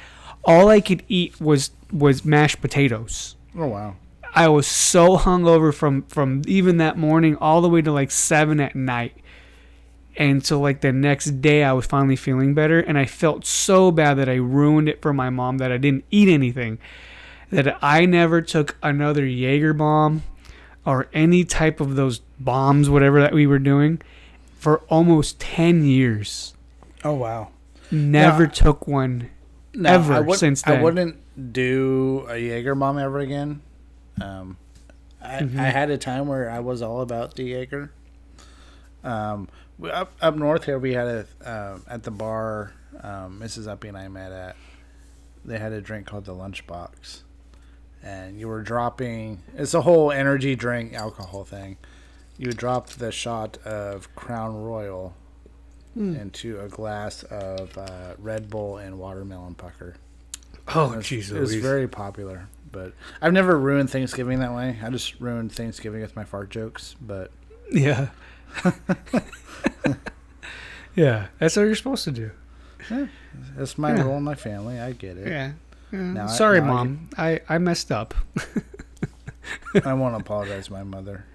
Speaker 3: all I could eat was was mashed potatoes.
Speaker 2: Oh wow!
Speaker 3: I was so hungover from from even that morning all the way to like seven at night. And so like the next day I was finally feeling better and I felt so bad that I ruined it for my mom that I didn't eat anything. That I never took another Jaeger bomb or any type of those bombs, whatever that we were doing, for almost ten years.
Speaker 2: Oh wow!
Speaker 3: Never
Speaker 2: Yeah.
Speaker 3: took one
Speaker 2: No,
Speaker 3: ever since then.
Speaker 2: I wouldn't do a Jaeger bomb ever again. Um, I,
Speaker 3: Mm-hmm.
Speaker 2: I had a time where I was all about the Jaeger. Um, up up north here, we had a uh, at the bar. Um, Mrs. Uppy and I met at. They had a drink called the Lunchbox, and you were dropping. It's a whole energy drink alcohol thing. You dropped the shot of Crown Royal into a glass of uh, Red Bull and watermelon pucker.
Speaker 3: Oh jeez,
Speaker 2: it was very popular, but I've never ruined Thanksgiving that way. I just ruined Thanksgiving with my fart jokes. But
Speaker 3: Yeah. yeah, that's what you're supposed to do.
Speaker 2: That's my
Speaker 3: Yeah.
Speaker 2: role in my family. I get it.
Speaker 3: Yeah.
Speaker 2: I-
Speaker 3: Sorry,
Speaker 2: I
Speaker 3: mom. I, I messed up.
Speaker 2: I want to apologize to my mother.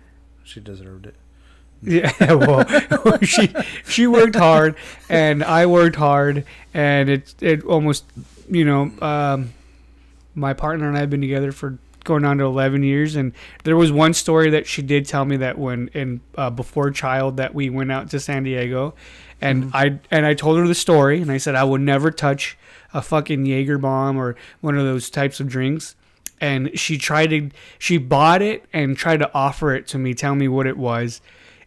Speaker 2: She deserved it.
Speaker 3: Yeah, well, she she worked hard, and I worked hard, and it it almost, you know, um, my partner and I have been together for going on to 11 years and there was one story that she did tell me that when in uh, before child that we went out to San Diego and mm-hmm. I and I told her the story and I said I would never touch a fucking Jaeger bomb or one of those types of drinks and she tried to she bought it and tried to offer it to me tell me what it was.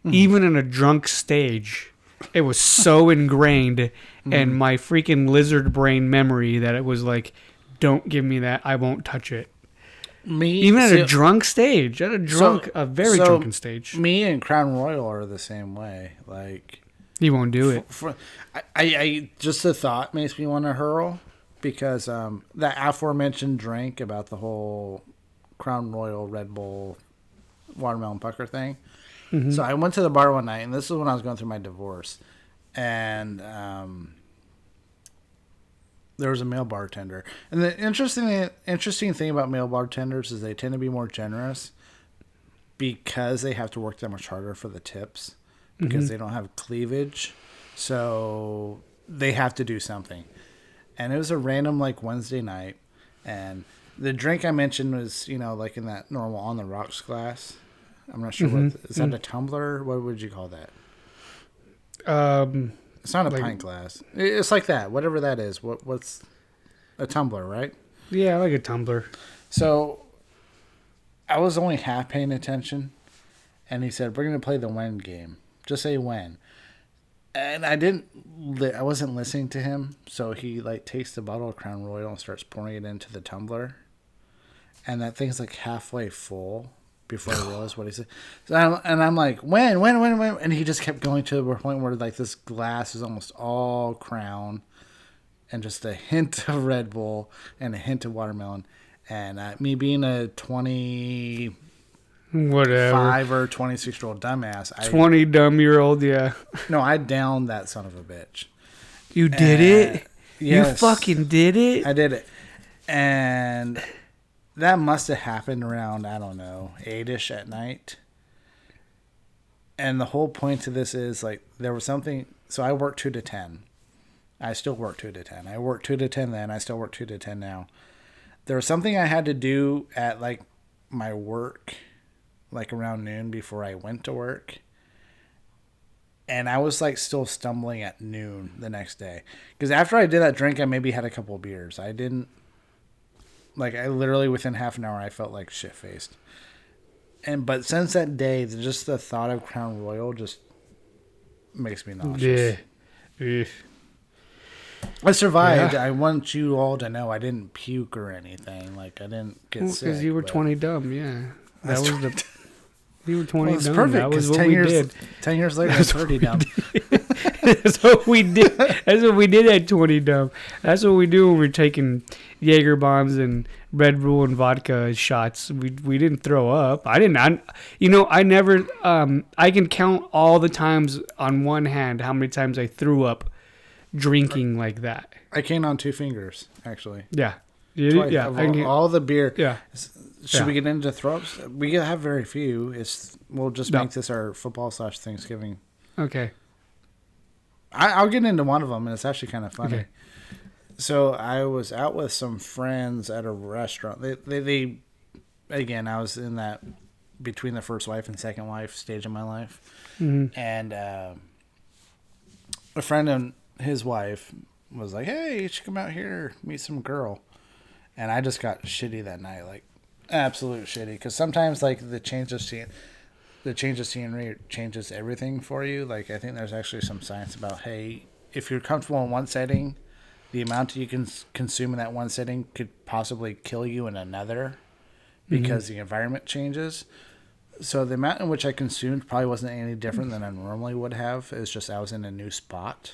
Speaker 3: Mm-hmm. Even in a drunk stage it was so ingrained in mm-hmm. my freaking lizard brain memory that it was like don't give me that I won't touch it
Speaker 2: Me,
Speaker 3: even at
Speaker 2: see,
Speaker 3: a drunk stage at a drunk a very
Speaker 2: so
Speaker 3: drunken stage
Speaker 2: Me and Crown Royal are the same way. Like,
Speaker 3: he won't do it
Speaker 2: for, I, I, I just the thought makes me want to hurl because um, that aforementioned drink about the whole Crown Royal Red Bull watermelon pucker thing. So I went to the bar one night, and this is when I was going through my divorce, and um, there was a male bartender. And the interesting interesting thing about male bartenders is they tend to be more generous because they have to work that much harder for the tips because mm-hmm. they don't have cleavage. So they have to do something. And it was a random like Wednesday night and the drink I mentioned was, you know, like in that normal on the rocks glass. I'm not sure what mm-hmm. is that mm. a tumbler? What would you call that?
Speaker 3: um
Speaker 2: It's not a
Speaker 3: Like-
Speaker 2: pint glass. It's like that, whatever that is. What what's a tumbler, right?
Speaker 3: yeah like a tumbler
Speaker 2: So I was only half paying attention, and he said, "We're going to play the when game. Just say when." And I didn't. Li- I wasn't listening to him, so he like takes the bottle of Crown Royal and starts pouring it into the tumbler, and that thing's like halfway full before I realized what he said. So I'm, and I'm like, "When, when, when, when?" And he just kept going to the point where like this glass is almost all Crown, and just a hint of Red Bull and a hint of watermelon. And uh, me being a twenty.
Speaker 3: whatever
Speaker 2: or 26 year old dumbass, I
Speaker 3: 20 dumb year old yeah
Speaker 2: no, I downed that son of a bitch.
Speaker 3: you did
Speaker 2: Uh,
Speaker 3: it
Speaker 2: yes.
Speaker 3: you fucking did it
Speaker 2: I did it. And that must have happened around, I don't know, 8 ish at night. And the whole point to this is like, there was something. So I worked 2 to 10. I still work 2 to 10. I worked 2 to 10 then. I still work 2 to 10 now. There was something I had to do at like my work, like around noon before I went to work. And I was like still stumbling at noon the next day. Because after I did that drink, I maybe had a couple of beers. I didn't, like, I literally within half an hour, I felt like shit faced. And, but since that day, just the thought of Crown Royal just makes me nauseous.
Speaker 3: yeah.
Speaker 2: I survived.
Speaker 3: Yeah.
Speaker 2: I want you all to know I didn't puke or anything. Like, I didn't get sick.
Speaker 3: because you were 20 dumb yeah that
Speaker 2: That's
Speaker 3: was the you were 20
Speaker 2: Well, it's
Speaker 3: dumb
Speaker 2: perfect.
Speaker 3: that was what
Speaker 2: 10
Speaker 3: we
Speaker 2: years,
Speaker 3: did
Speaker 2: 10 years later, I'm 30 down.
Speaker 3: That's what we did. That's what we did at 20 Dumb. That's what we do when we're taking Jaeger bombs and Red Bull and vodka shots. We we didn't throw up. I didn't. I, you know, I never. Um, I can count all the times on one hand how many times I threw up drinking like that.
Speaker 2: I can on two fingers, actually.
Speaker 3: Yeah.
Speaker 2: Twice.
Speaker 3: yeah.
Speaker 2: All, all the beer.
Speaker 3: yeah.
Speaker 2: Should
Speaker 3: Yeah.
Speaker 2: we get into throw ups? We have very few. It's We'll just
Speaker 3: No.
Speaker 2: make this our football slash Thanksgiving.
Speaker 3: Okay.
Speaker 2: I, I'll get into one of them, and it's actually kind of funny.
Speaker 3: Okay.
Speaker 2: So I was out with some friends at a restaurant. They, they, they, again, I was in that between the first wife and second wife stage of my life,
Speaker 3: Mhm.
Speaker 2: and uh, a friend and his wife was like, "Hey, you should come out here meet some girl," and I just got shitty that night, like absolute shitty. Because sometimes like the change of scene, the change of scenery changes everything for you. Like I think there's actually some science about hey, if you're comfortable in one setting, the amount you can consume in that one setting could possibly kill you in another mm-hmm. because the environment changes. So the amount in which I consumed probably wasn't any different than I normally would have. It's just I was in a new spot.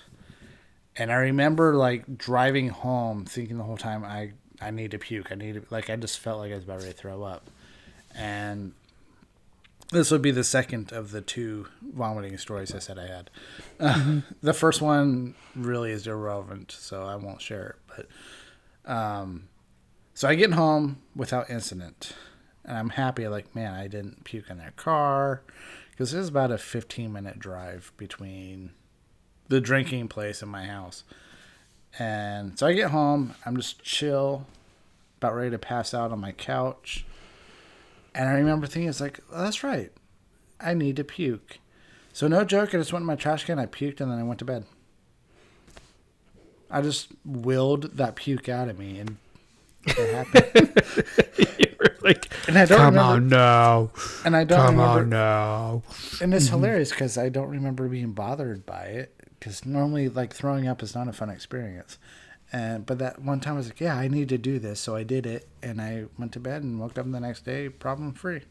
Speaker 2: And I remember like driving home thinking the whole time I I need to puke. I need to like I just felt like I was about ready to throw up. And this would be the second of the two vomiting stories I said I had. Uh, the first one really is irrelevant, so I won't share it. But um, so I get home without incident, and I'm happy. Like, man, I didn't puke in their car because it was about a 15 minute drive between the drinking place and my house. And so I get home, I'm just chill, about ready to pass out on my couch. And I remember thinking, it's like, oh, that's right. I need to puke. So, no joke, I just went in my trash can, I puked, and then I went to bed. I just willed that puke out of me, and it happened.
Speaker 3: you were like,
Speaker 2: and I don't
Speaker 3: come
Speaker 2: remember.
Speaker 3: on now,
Speaker 2: And I don't
Speaker 3: come
Speaker 2: remember.
Speaker 3: on now.
Speaker 2: And it's mm-hmm. hilarious because I don't remember being bothered by it. Because normally, like throwing up is not a fun experience. And but that one time I was like, yeah, I need to do this, so I did it, and I went to bed and woke up the next day problem free.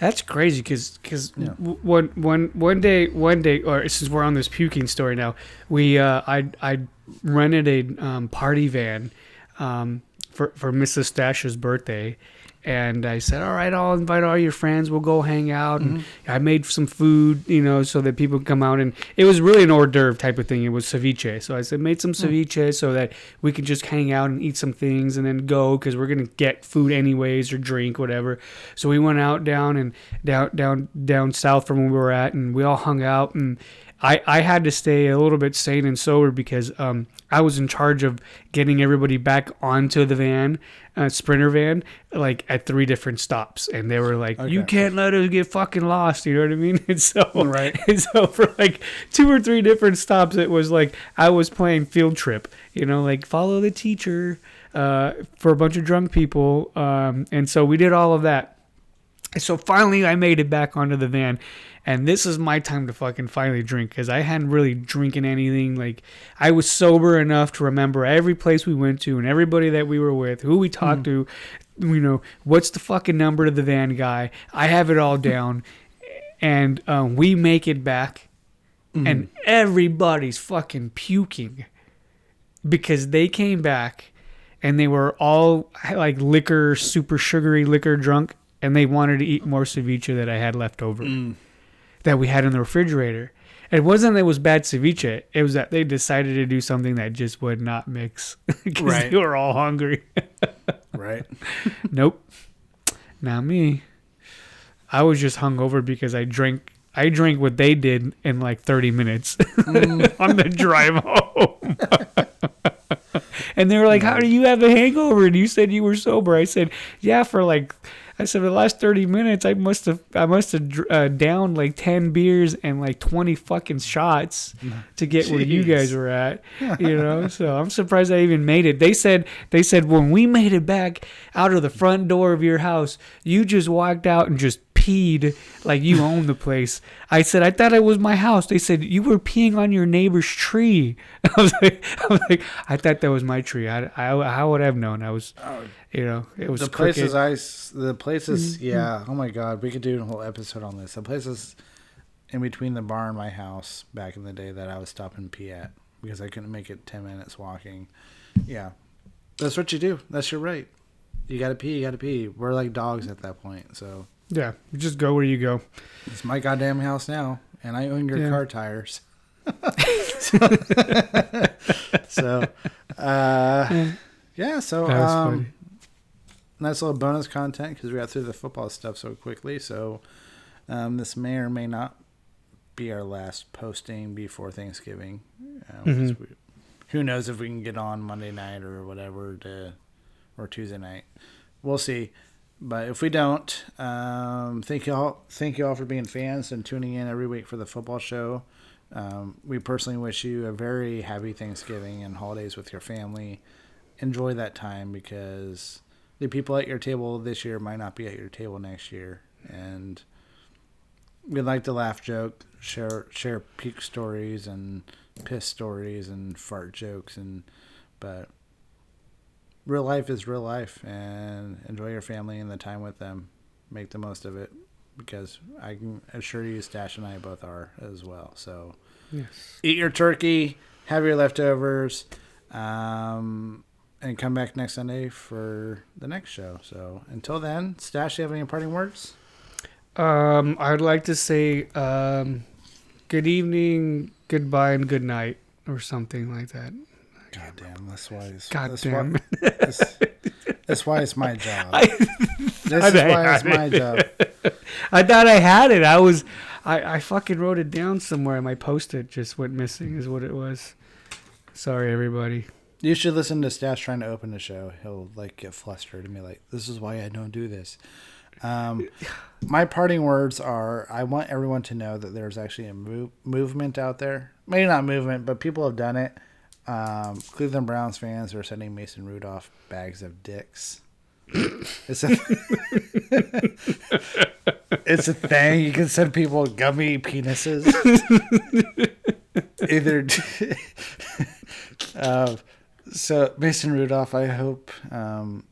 Speaker 3: That's crazy because because
Speaker 2: Yeah.
Speaker 3: one one one day one day or since we're on this puking story now, we uh, I I rented a um, party van um, for for Mrs. Stash's birthday. And I said, "All right, I'll invite all your friends. We'll go hang out." And mm-hmm. I made some food, you know, so that people could come out. And it was really an hors d'oeuvre type of thing. It was ceviche. So I said, made some mm. ceviche so that we could just hang out and eat some things and then go because we're gonna get food anyways or drink whatever. So we went out down and down down down south from where we were at, and we all hung out. And I I had to stay a little bit sane and sober because um I was in charge of getting everybody back onto the van, uh, sprinter van, like at three different stops, and they were like, "You can't let us get fucking lost." You know what I mean? And so,
Speaker 2: Right.
Speaker 3: And so for like two or three different stops, it was like I was playing field trip. You know, like follow the teacher uh, for a bunch of drunk people, um, and so we did all of that. So finally, I made it back onto the van, and this is my time to fucking finally drink because I hadn't really drinking anything. Like I was sober enough to remember every place we went to and everybody that we were with, who we talked to. You know, what's the fucking number to the van guy? I have it all down, and um, we make it back, and everybody's fucking puking because they came back and they were all like liquor, super sugary liquor drunk, and they wanted to eat more ceviche that I had left over mm. that we had in the refrigerator. It wasn't that it was bad ceviche; it was that they decided to do something that just would not mix because
Speaker 2: Right.
Speaker 3: they were all hungry.
Speaker 2: Right?
Speaker 3: nope, not me. I was just hungover because I drank. I drank what they did in like 30 minutes mm. on the drive home. and they were like, mm. "How do you have a hangover?" And you said you were sober. I said, "Yeah, for like." I said the last thirty minutes, I must have I must have uh, downed like ten beers and like twenty fucking shots to get where you guys were at. You know, so I'm surprised I even made it. They said they said when we made it back out of the front door of your house, you just walked out and just peed like you own the place. I said I thought it was my house. They said you were peeing on your neighbor's tree. I was like, I was like, I thought that was my tree. I, I how would I have known? I was, oh, you know, it was
Speaker 2: the
Speaker 3: crooked.
Speaker 2: places I, the places, mm-hmm. yeah. Oh my God, we could do a whole episode on this. The places in between the bar and my house back in the day that I was stopping to pee at because I couldn't make it ten minutes walking. Yeah, that's what you do. That's your right. You gotta pee. You gotta pee. We're like dogs at that point. So
Speaker 3: Yeah, just go where you go.
Speaker 2: it's my goddamn house now, and I own your
Speaker 3: Yeah.
Speaker 2: car tires. so, uh, yeah. So, um, nice little bonus content because we got through the football stuff so quickly. So, um, this may or may not be our last posting before Thanksgiving. Um, 'cause
Speaker 3: Mhm.
Speaker 2: we, who knows if we can get on Monday night or whatever to, or Tuesday night. We'll see. But if we don't, um, thank you all. Thank you all for being fans and tuning in every week for the football show. Um, we personally wish you a very happy Thanksgiving and holidays with your family. Enjoy that time because the people at your table this year might not be at your table next year, and we'd like to laugh, joke, share share peak stories and piss stories and fart jokes, and but real life is real life, and enjoy your family and the time with them. Make the most of it because I can assure you, Stash and I both are as well. So
Speaker 3: Yes.
Speaker 2: eat your turkey, have your leftovers, um, and come back next Sunday for the next show. So until then, Stash, do you have any parting words?
Speaker 3: Um, I'd like to say um, good evening, goodbye, and good night, or something like that.
Speaker 2: God damn, that's why it's
Speaker 3: God
Speaker 2: that's
Speaker 3: damn.
Speaker 2: Why, that's, that's why it's my job.
Speaker 3: I,
Speaker 2: this is why it's
Speaker 3: had
Speaker 2: my
Speaker 3: it.
Speaker 2: job.
Speaker 3: I thought I had it. I was, I, I fucking wrote it down somewhere. and My post-it just went missing. Is what it was. Sorry, everybody.
Speaker 2: You should listen to Stash trying to open the show. He'll like get flustered and be like, "This is why I don't do this." Um, my parting words are: I want everyone to know that there's actually a move, movement out there. Maybe not movement, but people have done it. Um, Cleveland Browns fans are sending Mason Rudolph bags of dicks. it's a it's a thing. You can send people gummy penises. Either. uh, so Mason Rudolph, I hope um,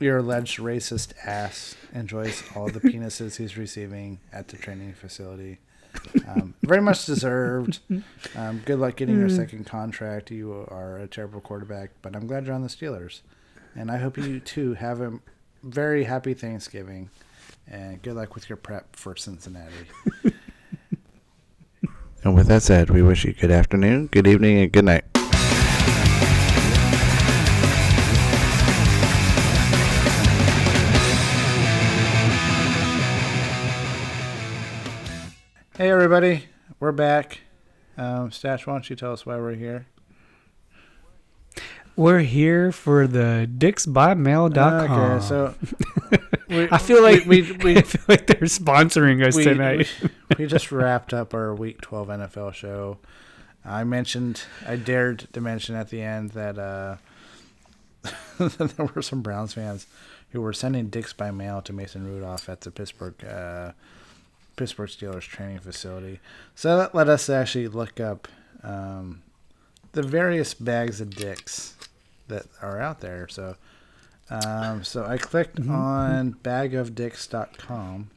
Speaker 2: your alleged racist ass enjoys all the penises he's receiving at the training facility. Um, very much deserved. Um, good luck getting your second contract. You are a terrible quarterback, but I'm glad you're on the Steelers, and I hope you too have a very happy Thanksgiving, and good luck with your prep for Cincinnati. and with that said, we wish you good afternoon, good evening, and good night. Hey everybody, we're back. Um, Stash, why don't you tell us why we're here?
Speaker 3: We're here for the dicksbymail.com.
Speaker 2: Okay, so we,
Speaker 3: I feel like
Speaker 2: we we,
Speaker 3: I feel like they're sponsoring us
Speaker 2: we,
Speaker 3: tonight.
Speaker 2: we, we just wrapped up our Week 12 NFL show. I mentioned, I dared to mention at the end that uh, there were some Browns fans who were sending dicks by mail to Mason Rudolph at the Pittsburgh uh, Pittsburgh Steelers training facility. So that led us actually look up um, the various bags of dicks that are out there. So, um, so I clicked on bagofdicks.com.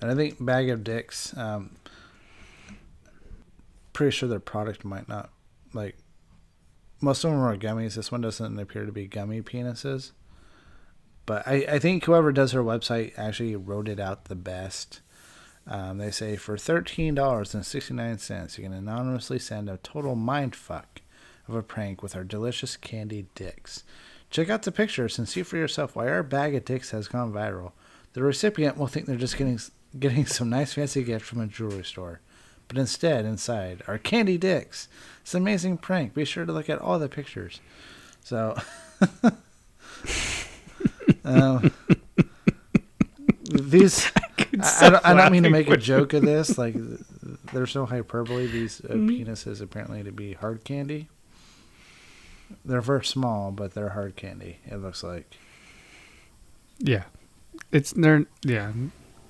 Speaker 2: And I think Bag of Dicks, um, pretty sure their product might not, like, most of them are gummies. This one doesn't appear to be gummy penises. But I, I think whoever does her website actually wrote it out the best. Um, they say for $13.69, you can anonymously send a total mind fuck of a prank with our delicious candy dicks. Check out the pictures and see for yourself why our bag of dicks has gone viral. The recipient will think they're just getting getting some nice fancy gift from a jewelry store, but instead, inside are candy dicks. It's an amazing prank. Be sure to look at all the pictures. So, um, these I, I don't, I don't mean to make a joke of this. Like, there's no hyperbole. These uh, penises apparently to be hard candy. They're very small, but they're hard candy. It looks like.
Speaker 3: Yeah, it's they're yeah.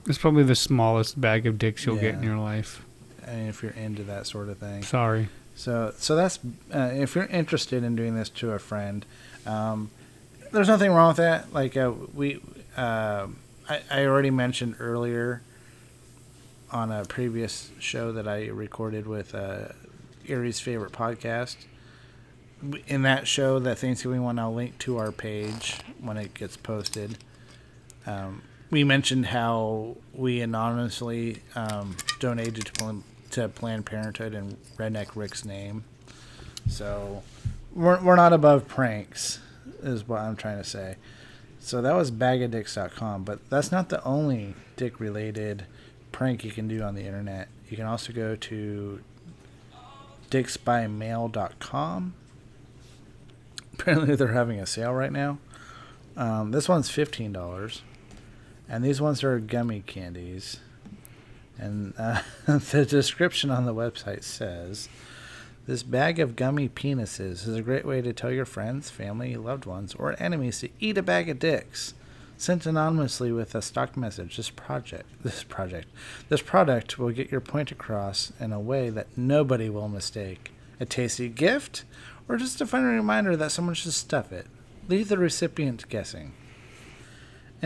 Speaker 3: It's probably the smallest bag of dicks you'll get in your life.
Speaker 2: I mean, if you're into that sort of thing.
Speaker 3: Sorry.
Speaker 2: So, so that's uh, if you're interested in doing this to a friend, um, there's nothing wrong with that. Like uh, we, uh, I, I already mentioned earlier on a previous show that I recorded with uh, Erie's favorite podcast. In that show, that Thanksgiving one, I'll link to our page when it gets posted. Um, we mentioned how we anonymously um, donated to, Plan- to Planned Parenthood in Redneck Rick's name. So we're, we're not above pranks, is what I'm trying to say. So that was bagadicks.com, but that's not the only dick related prank you can do on the internet. You can also go to dicksbymail.com. Apparently, they're having a sale right now. Um, this one's fifteen dollars, and these ones are gummy candies. And uh, the description on the website says, "This bag of gummy penises is a great way to tell your friends, family, loved ones, or enemies to eat a bag of dicks." Sent anonymously with a stock message, this project, this project, this product will get your point across in a way that nobody will mistake. A tasty gift, or just a fun reminder that someone should stuff it. Leave the recipient guessing.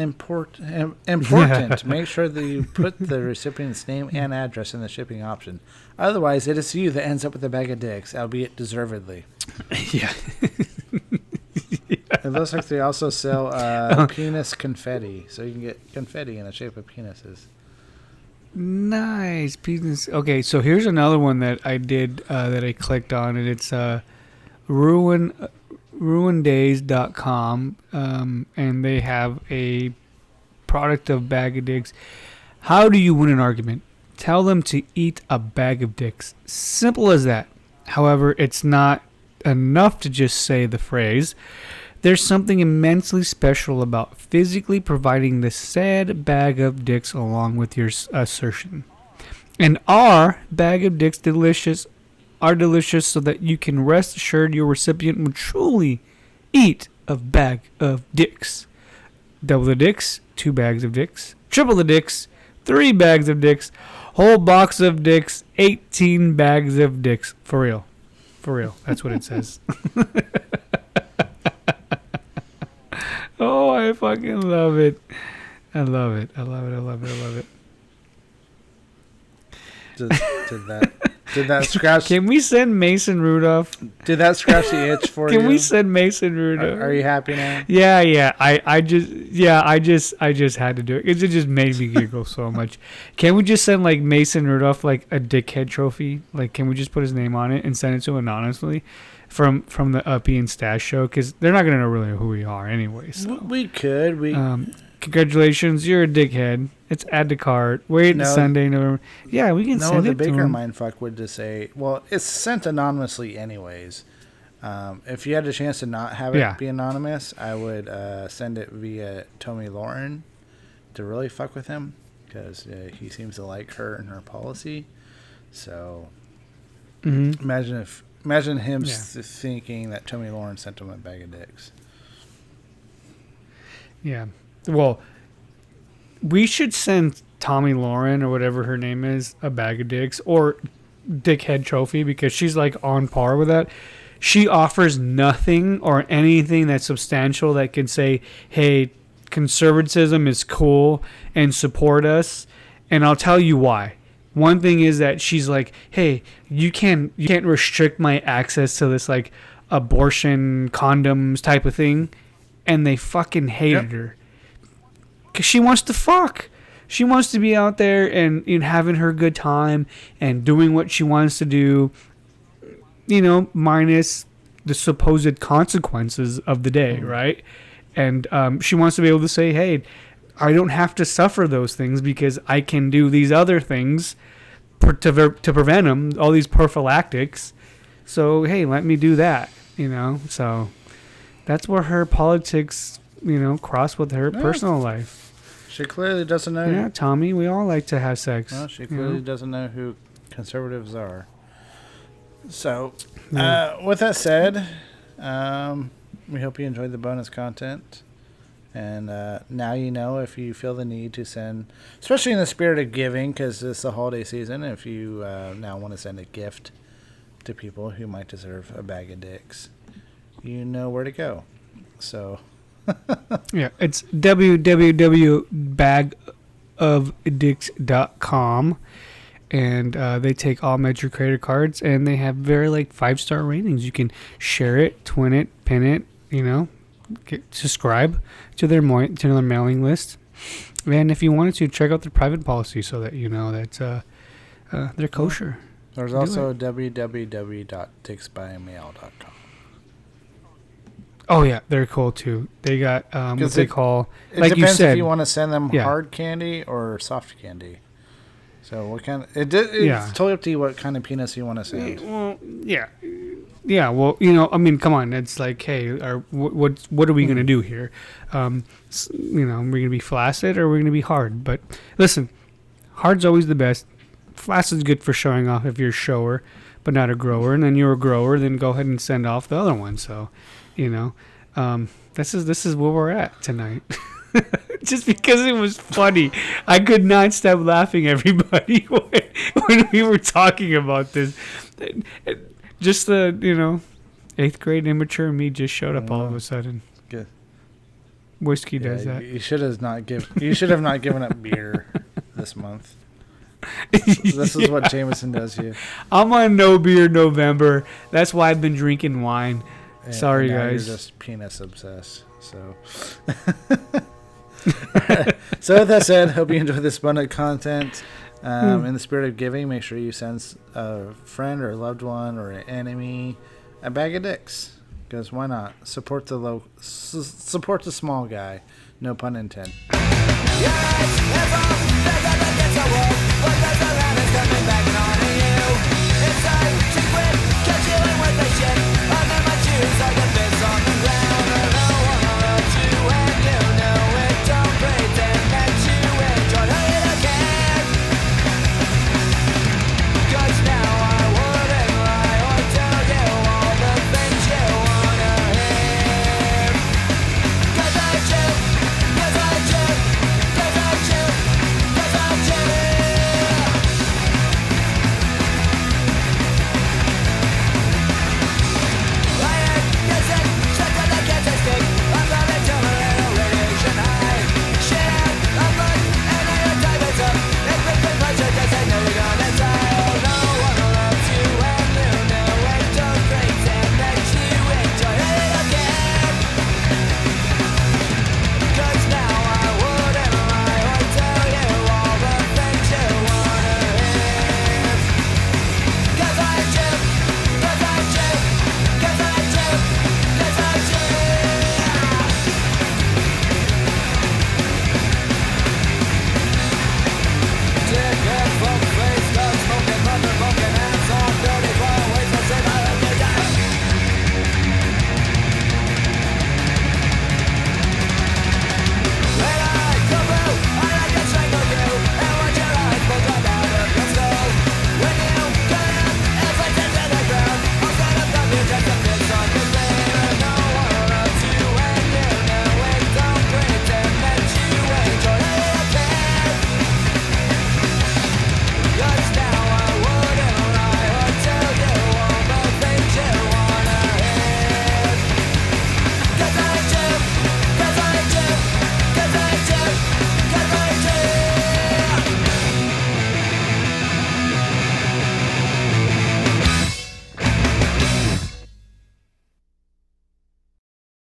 Speaker 2: Import, im- important. Make sure that you put the recipient's name and address in the shipping option. Otherwise, it is you that ends up with a bag of dicks, albeit deservedly.
Speaker 3: Yeah.
Speaker 2: It looks like they also sell uh, penis confetti, so you can get confetti in the shape of penises.
Speaker 3: Nice penis. Okay, so here's another one that I did uh, that I clicked on, and it's uh, ruin ruindays.com, um, and they have a product of bag of dicks. How do you win an argument? Tell them to eat a bag of dicks. Simple as that. However, it's not enough to just say the phrase. There's something immensely special about physically providing the sad bag of dicks along with your assertion. And our bag of dicks delicious are delicious so that you can rest assured your recipient will truly eat a bag of dicks. Double the dicks, two bags of dicks. Triple the dicks, three bags of dicks. Whole box of dicks, 18 bags of dicks. For real. For real. That's what it says. oh, I fucking love it. I love it. I love it. I love it. I love it.
Speaker 2: Did, did that did that scratch
Speaker 3: Can we send Mason Rudolph?
Speaker 2: did that scratch the itch for
Speaker 3: Can
Speaker 2: you?
Speaker 3: we send Mason Rudolph?
Speaker 2: are, are you happy now?
Speaker 3: Yeah, yeah. I, I just, yeah, I just, I just had to do it. It just made me giggle so much. Can we just send like Mason Rudolph like a dickhead trophy? Like, can we just put his name on it and send it to him anonymously from from the Uppy and Stash show? Because they're not gonna know really who we are anyway. So,
Speaker 2: We could. We
Speaker 3: um, congratulations, you're a dickhead. It's add to cart. Wait
Speaker 2: No.
Speaker 3: Sunday, November. Yeah, we can
Speaker 2: no.
Speaker 3: send it to
Speaker 2: Baker
Speaker 3: him.
Speaker 2: mindfuck would just say, "Well, it's sent anonymously, anyways." Um, if you had a chance to not have it
Speaker 3: Yeah.
Speaker 2: be anonymous, I would uh, send it via Tomi Lahren to really fuck with him because uh, he seems to like her and her policy. So
Speaker 3: hmm
Speaker 2: imagine if imagine him
Speaker 3: Yeah.
Speaker 2: thinking that Tomi Lahren sent him a bag of dicks.
Speaker 3: Yeah. Well, we should send Tomi Lahren or whatever her name is a bag of dicks or dickhead trophy because she's like on par with that. She offers nothing or anything that's substantial that can say, "Hey, conservatism is cool and support us." And I'll tell you why. One thing is that she's like, "Hey, you can't you can't restrict my access to this like abortion condoms type of thing." And they fucking hated
Speaker 2: Yep.
Speaker 3: her because she wants to fuck. She wants to be out there and, and having her good time and doing what she wants to do, you know, minus the supposed consequences of the day, right? And um, she wants to be able to say, hey, I don't have to suffer those things because I can do these other things per- to, ver- to prevent them, all these prophylactics. So, hey, let me do that, you know? So that's where her politics, you know, cross with her
Speaker 2: Yeah.
Speaker 3: personal life.
Speaker 2: She clearly doesn't know.
Speaker 3: Yeah, Tomi, we all like to have sex.
Speaker 2: Well, she
Speaker 3: you
Speaker 2: clearly
Speaker 3: know?
Speaker 2: doesn't know who conservatives are. So,
Speaker 3: Yeah.
Speaker 2: uh, with that said, um, we hope you enjoyed the bonus content. And uh, now you know if you feel the need to send, especially in the spirit of giving, because it's the holiday season, if you uh, now want to send a gift to people who might deserve a bag of dicks, you know where to go. So,
Speaker 3: Yeah, it's www.bagofdicks.com. And uh, they take all major credit cards and they have very like five star ratings. You can share it, twin it, pin it, you know, get, subscribe to their mo- to their mailing list. And if you wanted to, check out their private policy so that you know that uh, uh, they're kosher.
Speaker 2: there's
Speaker 3: Do
Speaker 2: also www.dicksbymail.com.
Speaker 3: Oh yeah, they're cool too. They got um, what
Speaker 2: 'Cause
Speaker 3: they
Speaker 2: it-
Speaker 3: call
Speaker 2: It
Speaker 3: like you
Speaker 2: depends
Speaker 3: said.
Speaker 2: if you want to send them
Speaker 3: Yeah.
Speaker 2: hard candy or soft candy. So what kind? Of, it did. It's
Speaker 3: Yeah.
Speaker 2: totally up to you what kind of penis you want to send.
Speaker 3: Well, yeah, yeah. Well, you know, I mean, come on. It's like, hey, are, what what what are we gonna do here? Um, you know, are we're gonna be flaccid or we're gonna be hard. But listen, hard's always the best. Flaccid's good for showing off if you're a shower, but not a grower. And then you're a grower, then go ahead and send off the other one. So, you know, um, this is this is where we're at tonight. Just because it was funny, I could not stop laughing. Everybody when, when we were talking about this, just the you know, eighth grade immature me just showed up all of a sudden.
Speaker 2: Good.
Speaker 3: Whiskey
Speaker 2: Yeah,
Speaker 3: does that.
Speaker 2: You should have not give. You should have not given up beer this month. This is what Jameson does here.
Speaker 3: I'm on no beer November. That's why I've been drinking wine.
Speaker 2: And,
Speaker 3: Sorry, guys.
Speaker 2: You're just penis obsessed. So. so with that said, hope you enjoy this abundant content. Um,
Speaker 3: mm.
Speaker 2: In the spirit of giving, make sure you send a friend or a loved one or an enemy a bag of dicks. Because why not? Support the low, su- support the small guy. No pun intended.
Speaker 1: Yes,